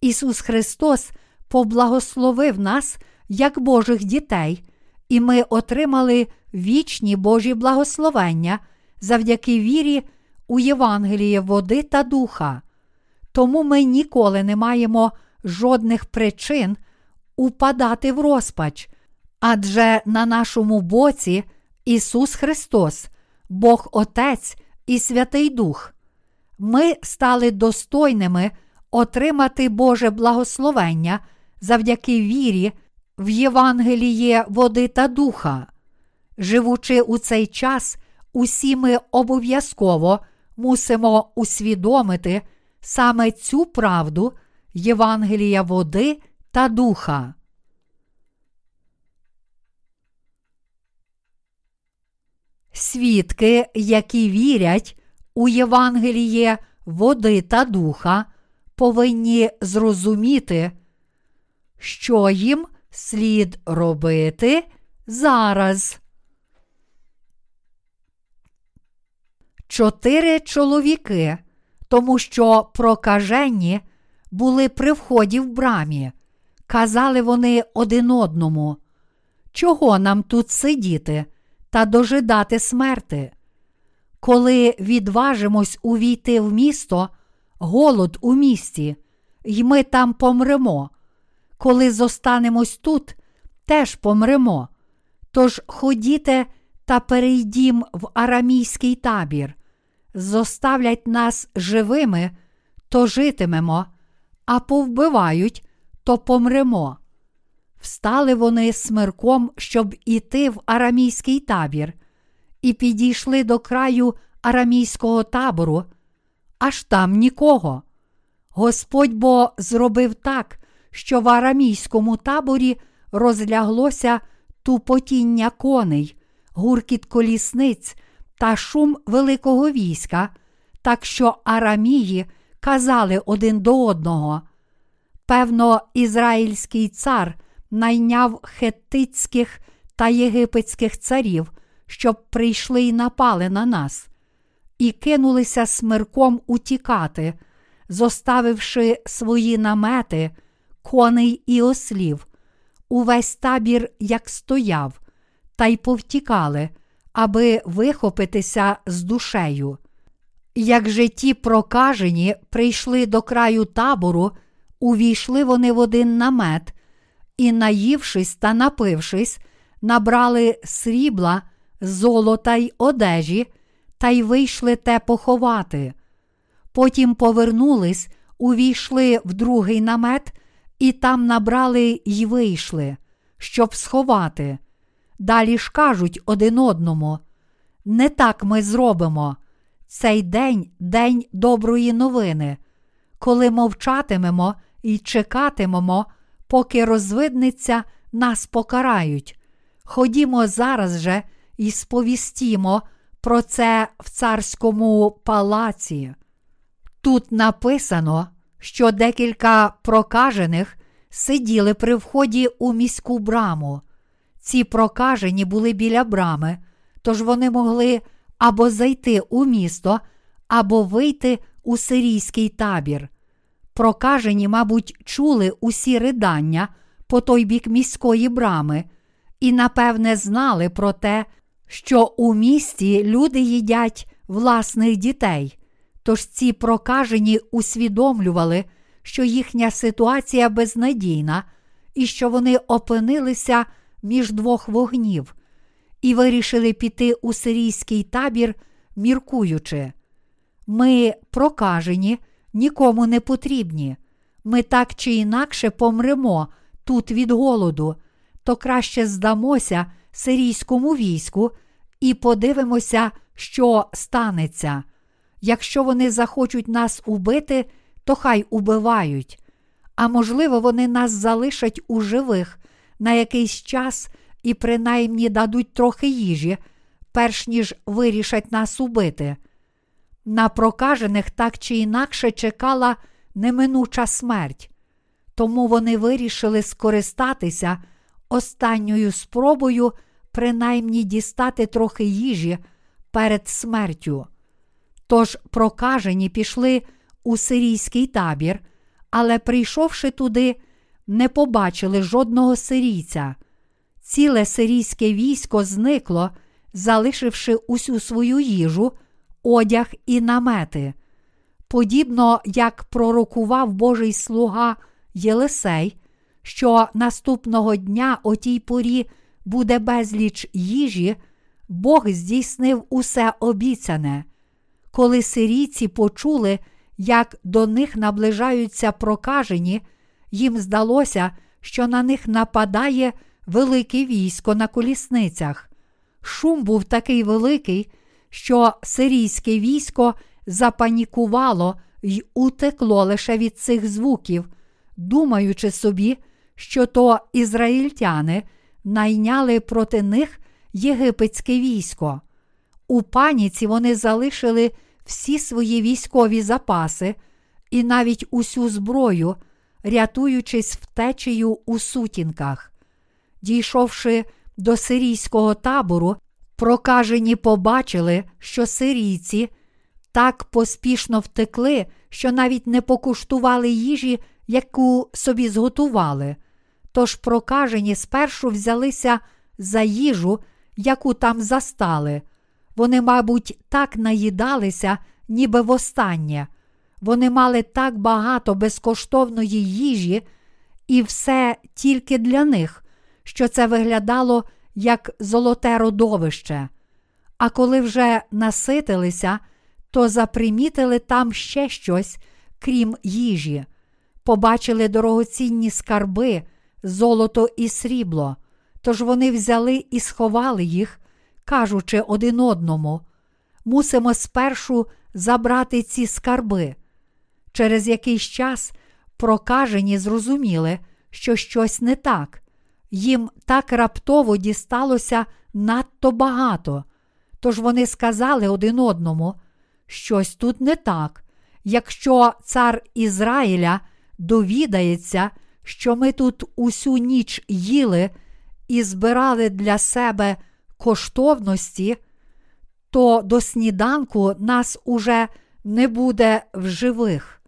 Ісус Христос поблагословив нас як Божих дітей, і ми отримали вічні Божі благословення завдяки вірі у Євангеліє води та духа. Тому ми ніколи не маємо жодних причин упадати в розпач, адже на нашому боці Ісус Христос, Бог Отець і Святий Дух. Ми стали достойними отримати Боже благословення завдяки вірі в Євангеліє води та духа. Живучи у цей час, усі ми обов'язково мусимо усвідомити саме цю правду Євангелія води та духа. Свідки, які вірять у Євангеліє води та духа, повинні зрозуміти, що їм слід робити зараз. Чотири чоловіки, тому що прокажені були при вході в брамі. Казали вони один одному, чого нам тут сидіти та дожидати смерти? Коли відважимось увійти в місто, голод у місті, й ми там помремо. Коли зостанемось тут, теж помремо. Тож ходіте та перейдім в арамійський табір, зоставлять нас живими, то житимемо, а повбивають, то помремо. Встали вони смирком, щоб іти в арамійський табір, і підійшли до краю арамійського табору, аж там нікого. Господь бо зробив так, що в арамійському таборі розляглося тупотіння коней, гуркіт колісниць та шум великого війська, так що арамії казали один до одного. Певно, ізраїльський цар найняв хеттицьких та єгипетських царів, щоб прийшли й напали на нас, і кинулися смирком утікати, зоставивши свої намети, коней і ослів, увесь табір як стояв, та й повтікали, аби вихопитися з душею. Як же ті прокажені прийшли до краю табору, увійшли вони в один намет і, наївшись та напившись, набрали срібла, золота й одежі, та й вийшли те поховати. Потім повернулись, увійшли в другий намет і там набрали й вийшли, щоб сховати. Далі ж кажуть один одному: не так ми зробимо. Цей день день доброї новини, коли мовчатимемо і чекатимемо, поки розвидниця нас покарають. Ходімо зараз же і сповістімо про це в царському палаці. Тут написано, що декілька прокажених сиділи при вході у міську браму. Ці прокажені були біля брами, тож вони могли або зайти у місто, або вийти у сирійський табір. Прокажені, мабуть, чули усі ридання по той бік міської брами, і, напевне, знали про те, що у місті люди їдять власних дітей. Тож ці прокажені усвідомлювали, що їхня ситуація безнадійна і що вони опинилися між двох вогнів, і вирішили піти у сирійський табір, міркуючи. Ми прокажені, нікому не потрібні. Ми так чи інакше помремо тут від голоду, то краще здамося сирійському війську і подивимося, що станеться. Якщо вони захочуть нас убити, то хай убивають. А можливо, вони нас залишать у живих на якийсь час і принаймні дадуть трохи їжі, перш ніж вирішать нас убити. На прокажених так чи інакше чекала неминуча смерть, тому вони вирішили скористатися останньою спробою принаймні дістати трохи їжі перед смертю. Тож прокажені пішли у сирійський табір, але, прийшовши туди, не побачили жодного сирійця. Ціле сирійське військо зникло, залишивши усю свою їжу, одяг і намети. Подібно як пророкував Божий слуга Єлисей, що наступного дня о тій порі буде безліч їжі, Бог здійснив усе обіцяне. Коли сирійці почули, як до них наближаються прокажені, їм здалося, що на них нападає велике військо на колісницях. Шум був такий великий, що сирійське військо запанікувало й утекло лише від цих звуків, думаючи собі, що то ізраїльтяни найняли проти них єгипетське військо. У паніці вони залишили всі свої військові запаси і навіть усю зброю, рятуючись втечею у сутінках. Дійшовши до сирійського табору, прокажені побачили, що сирійці так поспішно втекли, що навіть не покуштували їжі, яку собі зготували. Тож прокажені спершу взялися за їжу, яку там застали. Вони, мабуть, так наїдалися, ніби востаннє. Вони мали так багато безкоштовної їжі, і все тільки для них, що це виглядало як золоте родовище. А коли вже наситилися, то запримітили там ще щось, крім їжі, побачили дорогоцінні скарби, золото і срібло. Тож вони взяли і сховали їх, кажучи один одному: мусимо спершу забрати ці скарби. Через якийсь час прокажені зрозуміли, що щось не так, їм так раптово дісталося надто багато. Тож вони сказали один одному, щось тут не так. Якщо цар Ізраїля довідається, що ми тут усю ніч їли і збирали для себе коштовності, то до сніданку нас уже не буде в живих.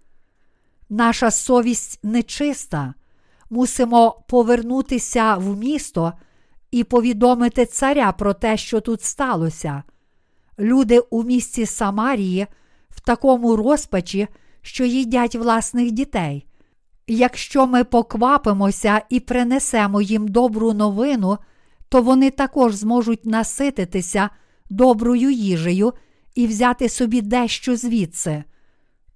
Наша совість нечиста. Мусимо повернутися в місто і повідомити царя про те, що тут сталося. Люди у місті Самарії в такому розпачі, що їдять власних дітей. Якщо ми поквапимося і принесемо їм добру новину, то вони також зможуть насититися доброю їжею і взяти собі дещо звідси.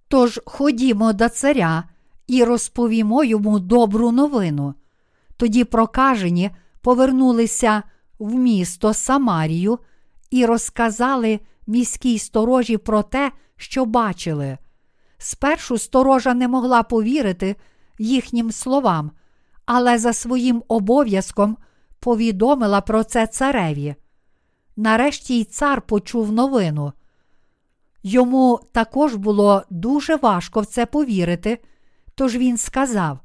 Тож ходімо до царя і розповімо йому добру новину. Тоді прокажені повернулися в місто Самарію і розказали міській сторожі про те, що бачили. Спершу сторожа не могла повірити їхнім словам, але за своїм обов'язком повідомила про це цареві. Нарешті й цар почув новину. Йому також було дуже важко в це повірити, тож він сказав: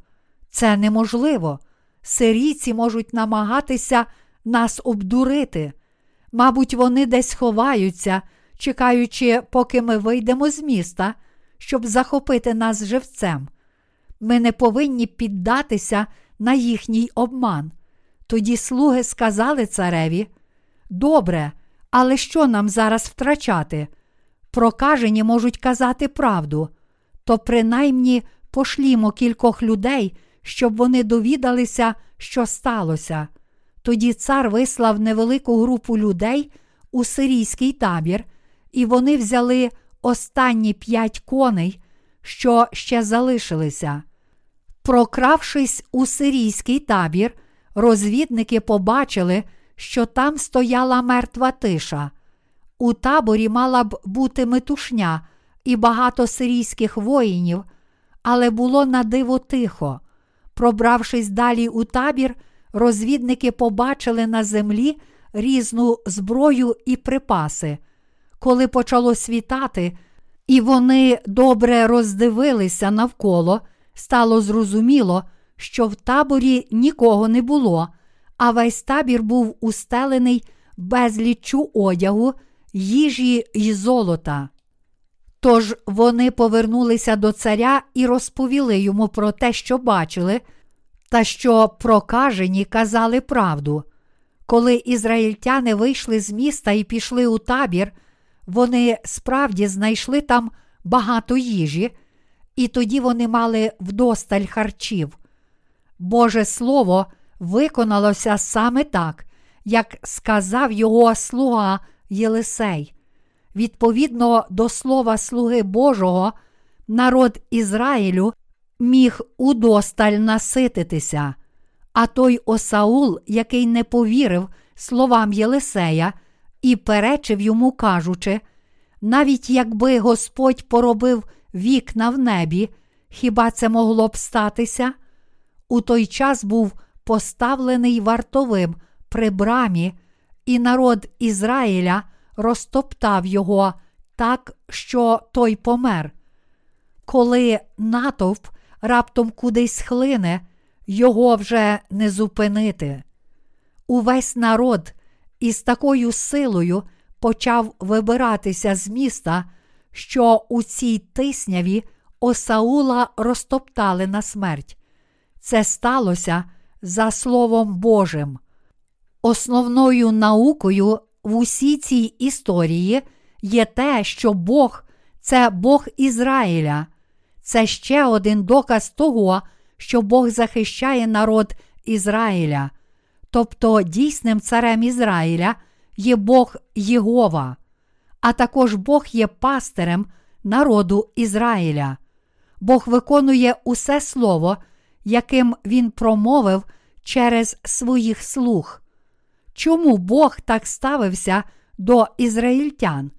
це неможливо. Сирійці можуть намагатися нас обдурити. Мабуть, вони десь ховаються, чекаючи, поки ми вийдемо з міста, щоб захопити нас живцем. Ми не повинні піддатися на їхній обман. Тоді слуги сказали цареві: Добре, але що нам зараз втрачати? Прокажені можуть казати правду, то принаймні пошлімо кількох людей, щоб вони довідалися, що сталося. Тоді цар вислав невелику групу людей у сирійський табір, і вони взяли останні п'ять коней, що ще залишилися. Прокравшись у сирійський табір, розвідники побачили, що там стояла мертва тиша. У таборі мала б бути метушня і багато сирійських воїнів, але було на диво тихо. Пробравшись далі у табір, розвідники побачили на землі різну зброю і припаси. Коли почало світати, і вони добре роздивилися навколо, стало зрозуміло, що в таборі нікого не було, а весь табір був устелений безліччю одягу, їжі й золота. Тож вони повернулися до царя і розповіли йому про те, що бачили, та що прокажені казали правду. Коли ізраїльтяни вийшли з міста і пішли у табір, вони справді знайшли там багато їжі, і тоді вони мали вдосталь харчів. Боже Слово виконалося саме так, як сказав його слуга Єлисей. Відповідно до слова слуги Божого, народ Ізраїлю міг удосталь насититися, а той Осаул, який не повірив словам Єлисея і перечив йому, кажучи, навіть якби Господь поробив вікна в небі, хіба це могло б статися? У той час був поставлений вартовим при брамі, і народ Ізраїля розтоптав його так, що той помер. Коли натовп раптом кудись хлине, його вже не зупинити. Увесь народ із такою силою почав вибиратися з міста, що у цій тисняві Осаула розтоптали на смерть. Це сталося за Словом Божим. Основною наукою в усій цій історії є те, що Бог це Бог Ізраїля. Це ще один доказ того, що Бог захищає народ Ізраїля. Тобто дійсним царем Ізраїля є Бог Єгова, а також Бог є пастирем народу Ізраїля. Бог виконує усе слово, яким він промовив через своїх слуг. Чому Бог так ставився до ізраїльтян?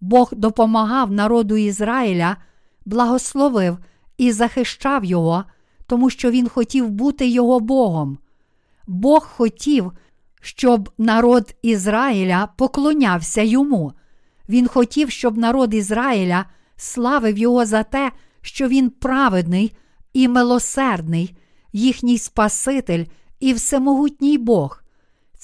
Бог допомагав народу Ізраїля, благословив і захищав його, тому що він хотів бути його Богом. Бог хотів, щоб народ Ізраїля поклонявся йому. Він хотів, щоб народ Ізраїля славив його за те, що він праведний і милосердний, їхній Спаситель і всемогутній Бог.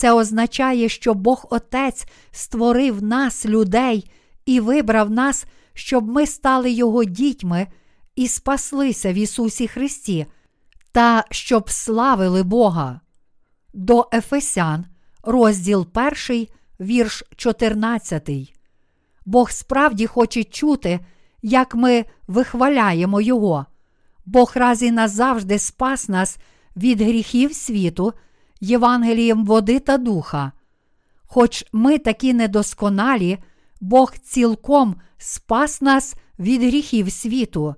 Це означає, що Бог Отець створив нас, людей, і вибрав нас, щоб ми стали Його дітьми і спаслися в Ісусі Христі, та щоб славили Бога. До Ефесян, розділ 1, вірш 14. Бог справді хоче чути, як ми вихваляємо Його. Бог раз і назавжди спас нас від гріхів світу. Євангелієм води та духа. Хоч ми такі недосконалі, Бог цілком спас нас від гріхів світу.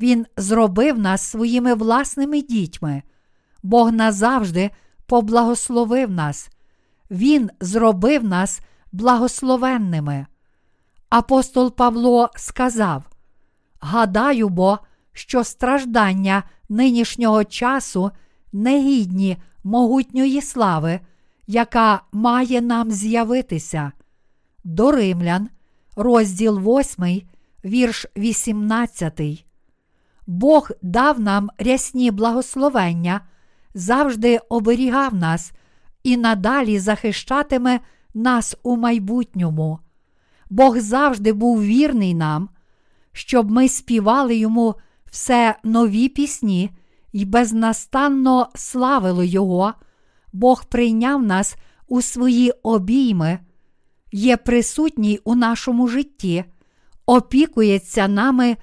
Він зробив нас своїми власними дітьми. Бог назавжди поблагословив нас. Він зробив нас благословенними. Апостол Павло сказав: Гадаю бо, що страждання нинішнього часу негідні могутньої слави, яка має нам з'явитися. До Римлян, розділ 8, вірш 18. Бог дав нам рясні благословення, завжди оберігав нас і надалі захищатиме нас у майбутньому. Бог завжди був вірний нам, щоб ми співали йому все нові пісні й безнастанно славили Його, Бог прийняв нас у свої обійми, є присутній у нашому житті, опікується нами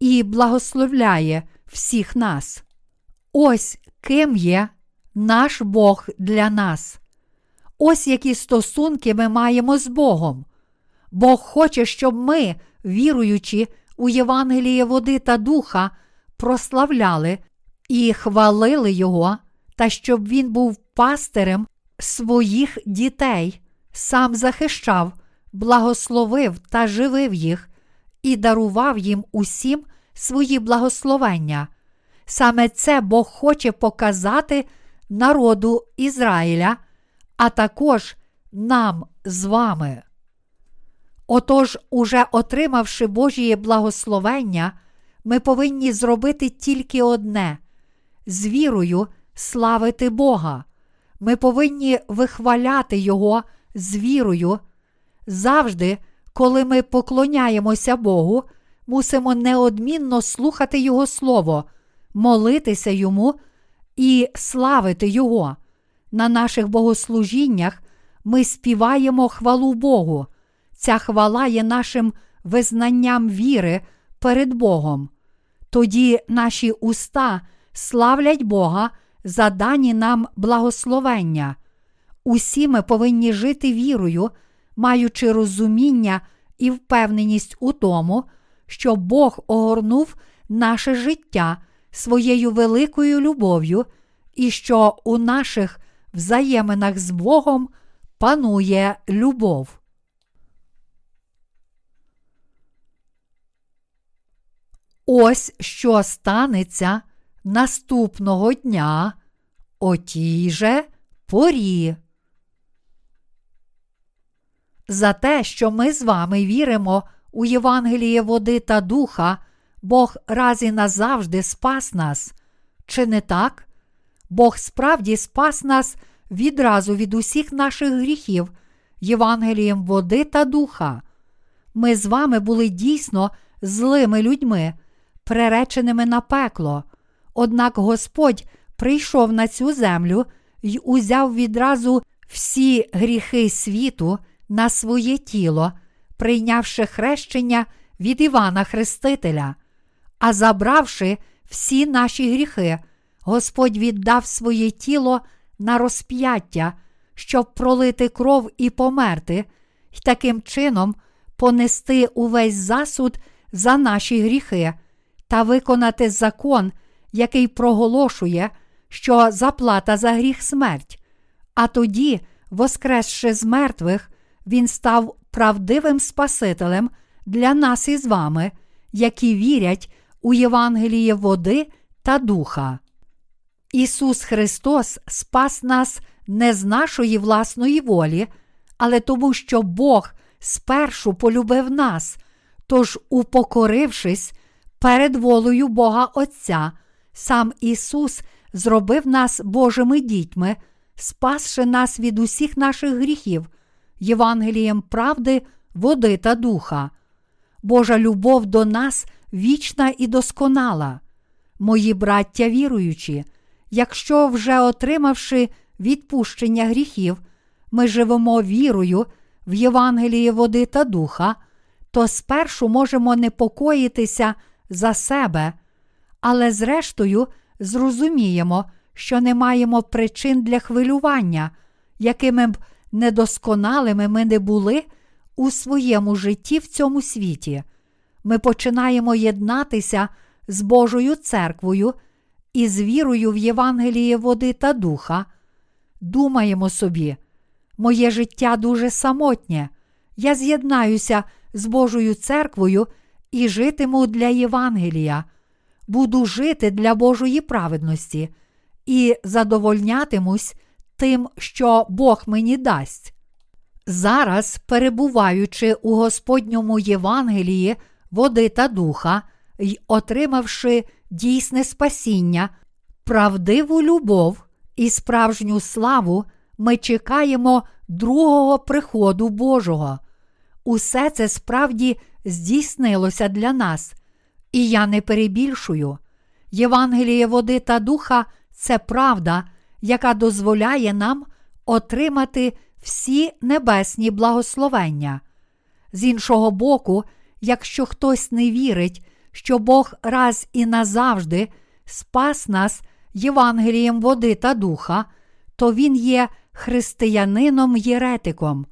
і благословляє всіх нас. Ось ким є наш Бог для нас. Ось які стосунки ми маємо з Богом. Бог хоче, щоб ми, віруючи у Євангеліє води та духа, прославляли і хвалили Його, та щоб Він був пастирем своїх дітей, сам захищав, благословив та живив їх і дарував їм усім свої благословення. Саме це Бог хоче показати народу Ізраїля, а також нам з вами. Отож, уже отримавши Божіє благословення, ми повинні зробити тільки одне з вірою славити Бога. Ми повинні вихваляти Його з вірою. Завжди, коли ми поклоняємося Богу, мусимо неодмінно слухати Його Слово, молитися Йому і славити Його. На наших богослужіннях ми співаємо хвалу Богу. Ця хвала є нашим визнанням віри перед Богом. Тоді наші уста славлять Бога за дані нам благословення. Усі ми повинні жити вірою, маючи розуміння і впевненість у тому, що Бог огорнув наше життя своєю великою любов'ю, і що у наших взаєминах з Богом панує любов. Ось що станеться наступного дня о тій же порі. За те, що ми з вами віримо у Євангеліє води та духа, Бог раз і назавжди спас нас. Чи не так? Бог справді спас нас відразу від усіх наших гріхів, Євангелієм води та духа. Ми з вами були дійсно злими людьми, приреченими на пекло. Однак Господь прийшов на цю землю й узяв відразу всі гріхи світу на своє тіло, прийнявши хрещення від Івана Хрестителя. А забравши всі наші гріхи, Господь віддав своє тіло на розп'яття, щоб пролити кров і померти, і таким чином понести увесь засуд за наші гріхи та виконати закон, який проголошує, що заплата за гріх смерть. А тоді, воскресши з мертвих, Він став правдивим Спасителем для нас із вами, які вірять у Євангеліє води та духа. Ісус Христос спас нас не з нашої власної волі, але тому, що Бог спершу полюбив нас, тож, упокорившись перед волею Бога Отця, сам Ісус зробив нас Божими дітьми, спасши нас від усіх наших гріхів, Євангелієм правди, води та духа. Божа любов до нас вічна і досконала. Мої браття віруючі, якщо вже отримавши відпущення гріхів, ми живемо вірою в Євангеліє води та духа, то спершу можемо непокоїтися за себе, але зрештою зрозуміємо, що не маємо причин для хвилювання, якими б недосконалими ми не були у своєму житті в цьому світі. Ми починаємо єднатися з Божою церквою і з вірою в Євангеліє води та духа. Думаємо собі, моє життя дуже самотнє. Я з'єднаюся з Божою церквою і житиму для Євангелія, буду жити для Божої праведності і задовольнятимусь тим, що Бог мені дасть. Зараз, перебуваючи у Господньому Євангелії води та духа й отримавши дійсне спасіння, правдиву любов і справжню славу, ми чекаємо другого приходу Божого. Усе це справді здійснилося для нас, і я не перебільшую. Євангеліє води та духа це правда, яка дозволяє нам отримати всі небесні благословення. З іншого боку, якщо хтось не вірить, що Бог раз і назавжди спас нас Євангелієм води та духа, то він є християнином єретиком.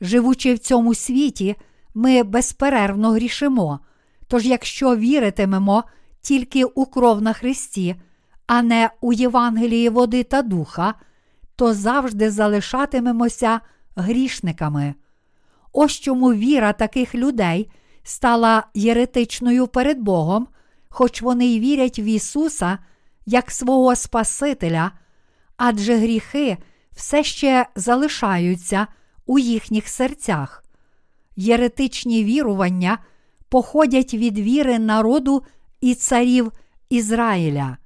Живучи в цьому світі, ми безперервно грішимо. Тож, якщо віритимемо тільки у кров на Христі, а не у Євангелії води та духа, то завжди залишатимемося грішниками. Ось чому віра таких людей стала єретичною перед Богом, хоч вони й вірять в Ісуса як свого Спасителя, адже гріхи все ще залишаються у їхніх серцях. Єретичні вірування походять від віри народу і царів Ізраїля.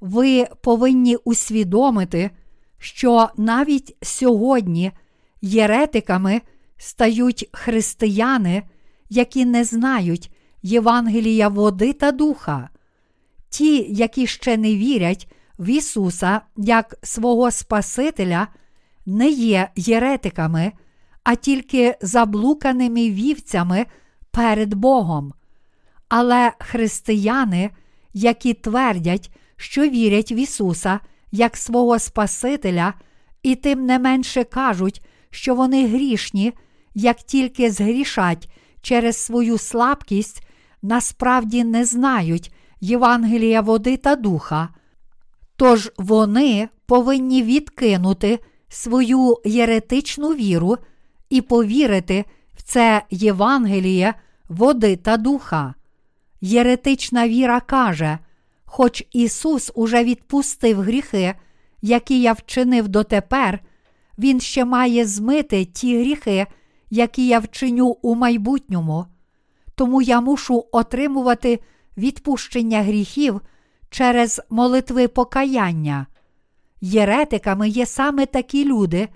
Ви повинні усвідомити, що навіть сьогодні єретиками стають християни, які не знають Євангелія води та духа. Ті, які ще не вірять в Ісуса як свого Спасителя, не є єретиками, а тільки заблуканими вівцями перед Богом. Але християни, які твердять, що вірять в Ісуса як свого Спасителя, і тим не менше кажуть, що вони грішні, як тільки згрішать через свою слабкість, насправді не знають Євангелія води та духа. Тож вони повинні відкинути свою єретичну віру і повірити в це Євангеліє води та духа. Єретична віра каже, хоч Ісус уже відпустив гріхи, які я вчинив дотепер, Він ще має змити ті гріхи, які я вчиню у майбутньому. Тому я мушу отримувати відпущення гріхів через молитви покаяння. Єретиками є саме такі люди,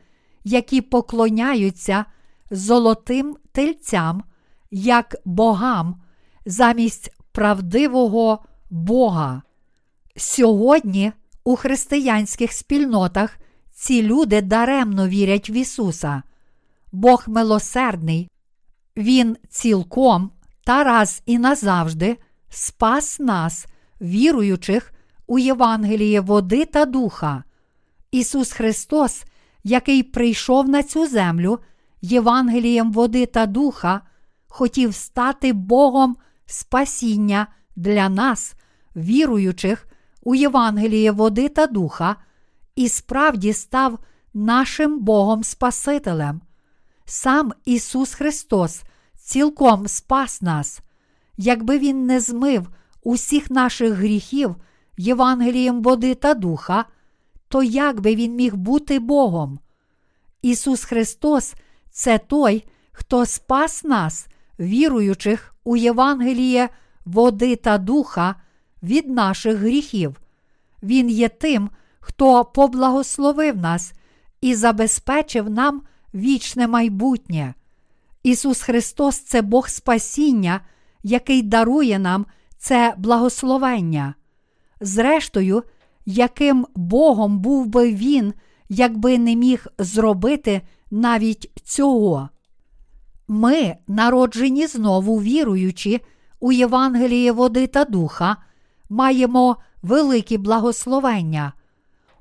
які поклоняються золотим тельцям, як богам, замість правдивого Бога. Сьогодні у християнських спільнотах ці люди даремно вірять в Ісуса. Бог милосердний, Він цілком та раз і назавжди спас нас, віруючих у Євангеліє води та духа. Ісус Христос, який прийшов на цю землю Євангелієм води та духа, хотів стати Богом спасіння для нас, віруючих у Євангеліє води та духа, і справді став нашим Богом Спасителем. Сам Ісус Христос цілком спас нас, якби Він не змив усіх наших гріхів Євангелієм води та духа, то як би Він міг бути Богом? Ісус Христос це той, хто спас нас, віруючих у Євангеліє води та духа від наших гріхів. Він є тим, хто поблагословив нас і забезпечив нам вічне майбутнє. Ісус Христос це Бог спасіння, який дарує нам це благословення. Зрештою, яким Богом був би Він, якби не міг зробити навіть цього. Ми, народжені знову віруючи у Євангеліє води та духа, маємо великі благословення.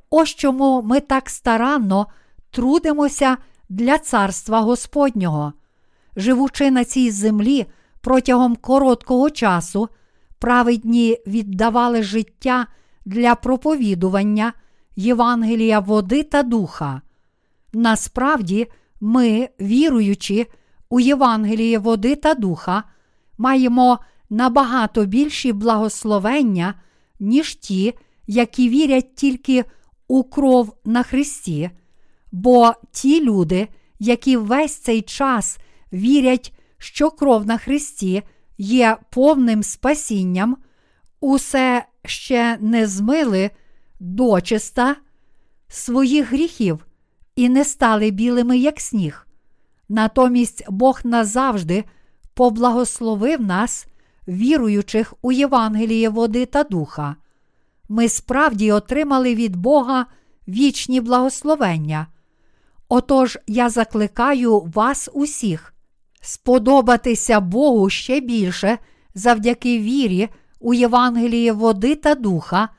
Ось чому ми так старанно трудимося для царства Господнього. Живучи на цій землі протягом короткого часу, праведні віддавали життя для проповідування Євангелія води та духа. Насправді, ми, віруючи у Євангеліє води та духа, маємо набагато більші благословення, ніж ті, які вірять тільки у кров на Христі, бо ті люди, які весь цей час вірять, що кров на Христі є повним спасінням, усе ще не змили дочиста своїх гріхів і не стали білими, як сніг. Натомість Бог назавжди поблагословив нас, віруючих у Євангеліє води та духа. Ми справді отримали від Бога вічні благословення. Отож я закликаю вас усіх сподобатися Богу ще більше завдяки вірі у Євангеліє води та духа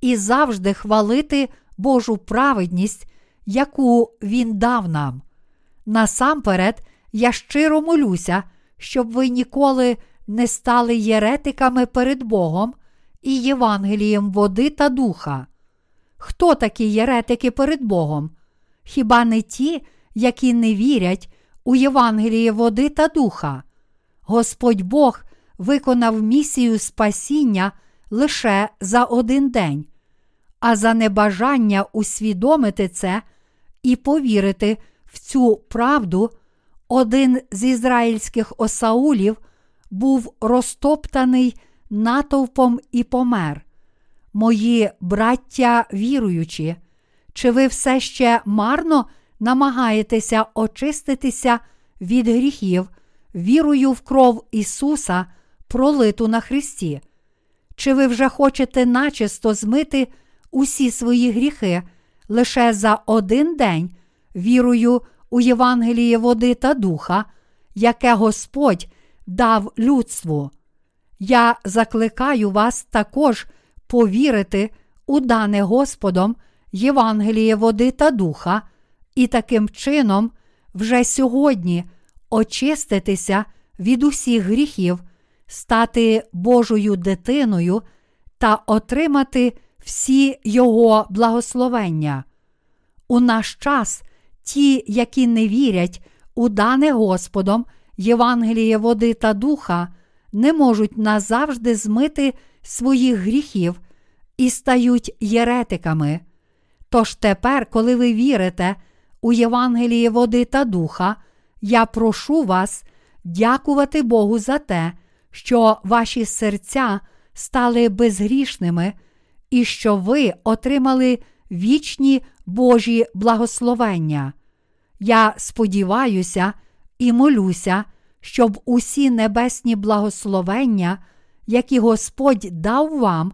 і завжди хвалити Божу праведність, яку Він дав нам. Насамперед, я щиро молюся, щоб ви ніколи не стали єретиками перед Богом і Євангелієм води та духа. Хто такі єретики перед Богом? Хіба не ті, які не вірять у Євангеліє води та духа? Господь Бог виконав місію спасіння лише за один день, а за небажання усвідомити це і повірити в цю правду, один з ізраїльських осаулів був розтоптаний натовпом і помер. Мої браття віруючі, чи ви все ще марно намагаєтеся очиститися від гріхів, вірою в кров Ісуса, пролиту на Христі? Чи ви вже хочете начисто змити усі свої гріхи лише за один день, вірою у Євангеліє води та духа, яке Господь дав людству? Я закликаю вас також повірити у дане Господом Євангеліє води та духа, і таким чином вже сьогодні очиститися від усіх гріхів, стати Божою дитиною та отримати всі Його благословення. У наш час ті, які не вірять у дане Господом Євангеліє води та духа, не можуть назавжди змити своїх гріхів і стають єретиками. Тож тепер, коли ви вірите у Євангеліє води та духа, я прошу вас дякувати Богу за те, що ваші серця стали безгрішними і що ви отримали вічні Божі благословення. Я сподіваюся і молюся, щоб усі небесні благословення, які Господь дав вам,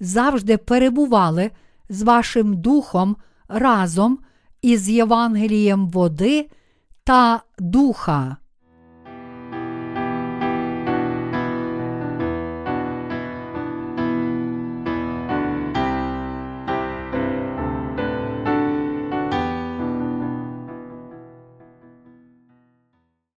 завжди перебували з вашим духом разом із Євангелієм води та духа.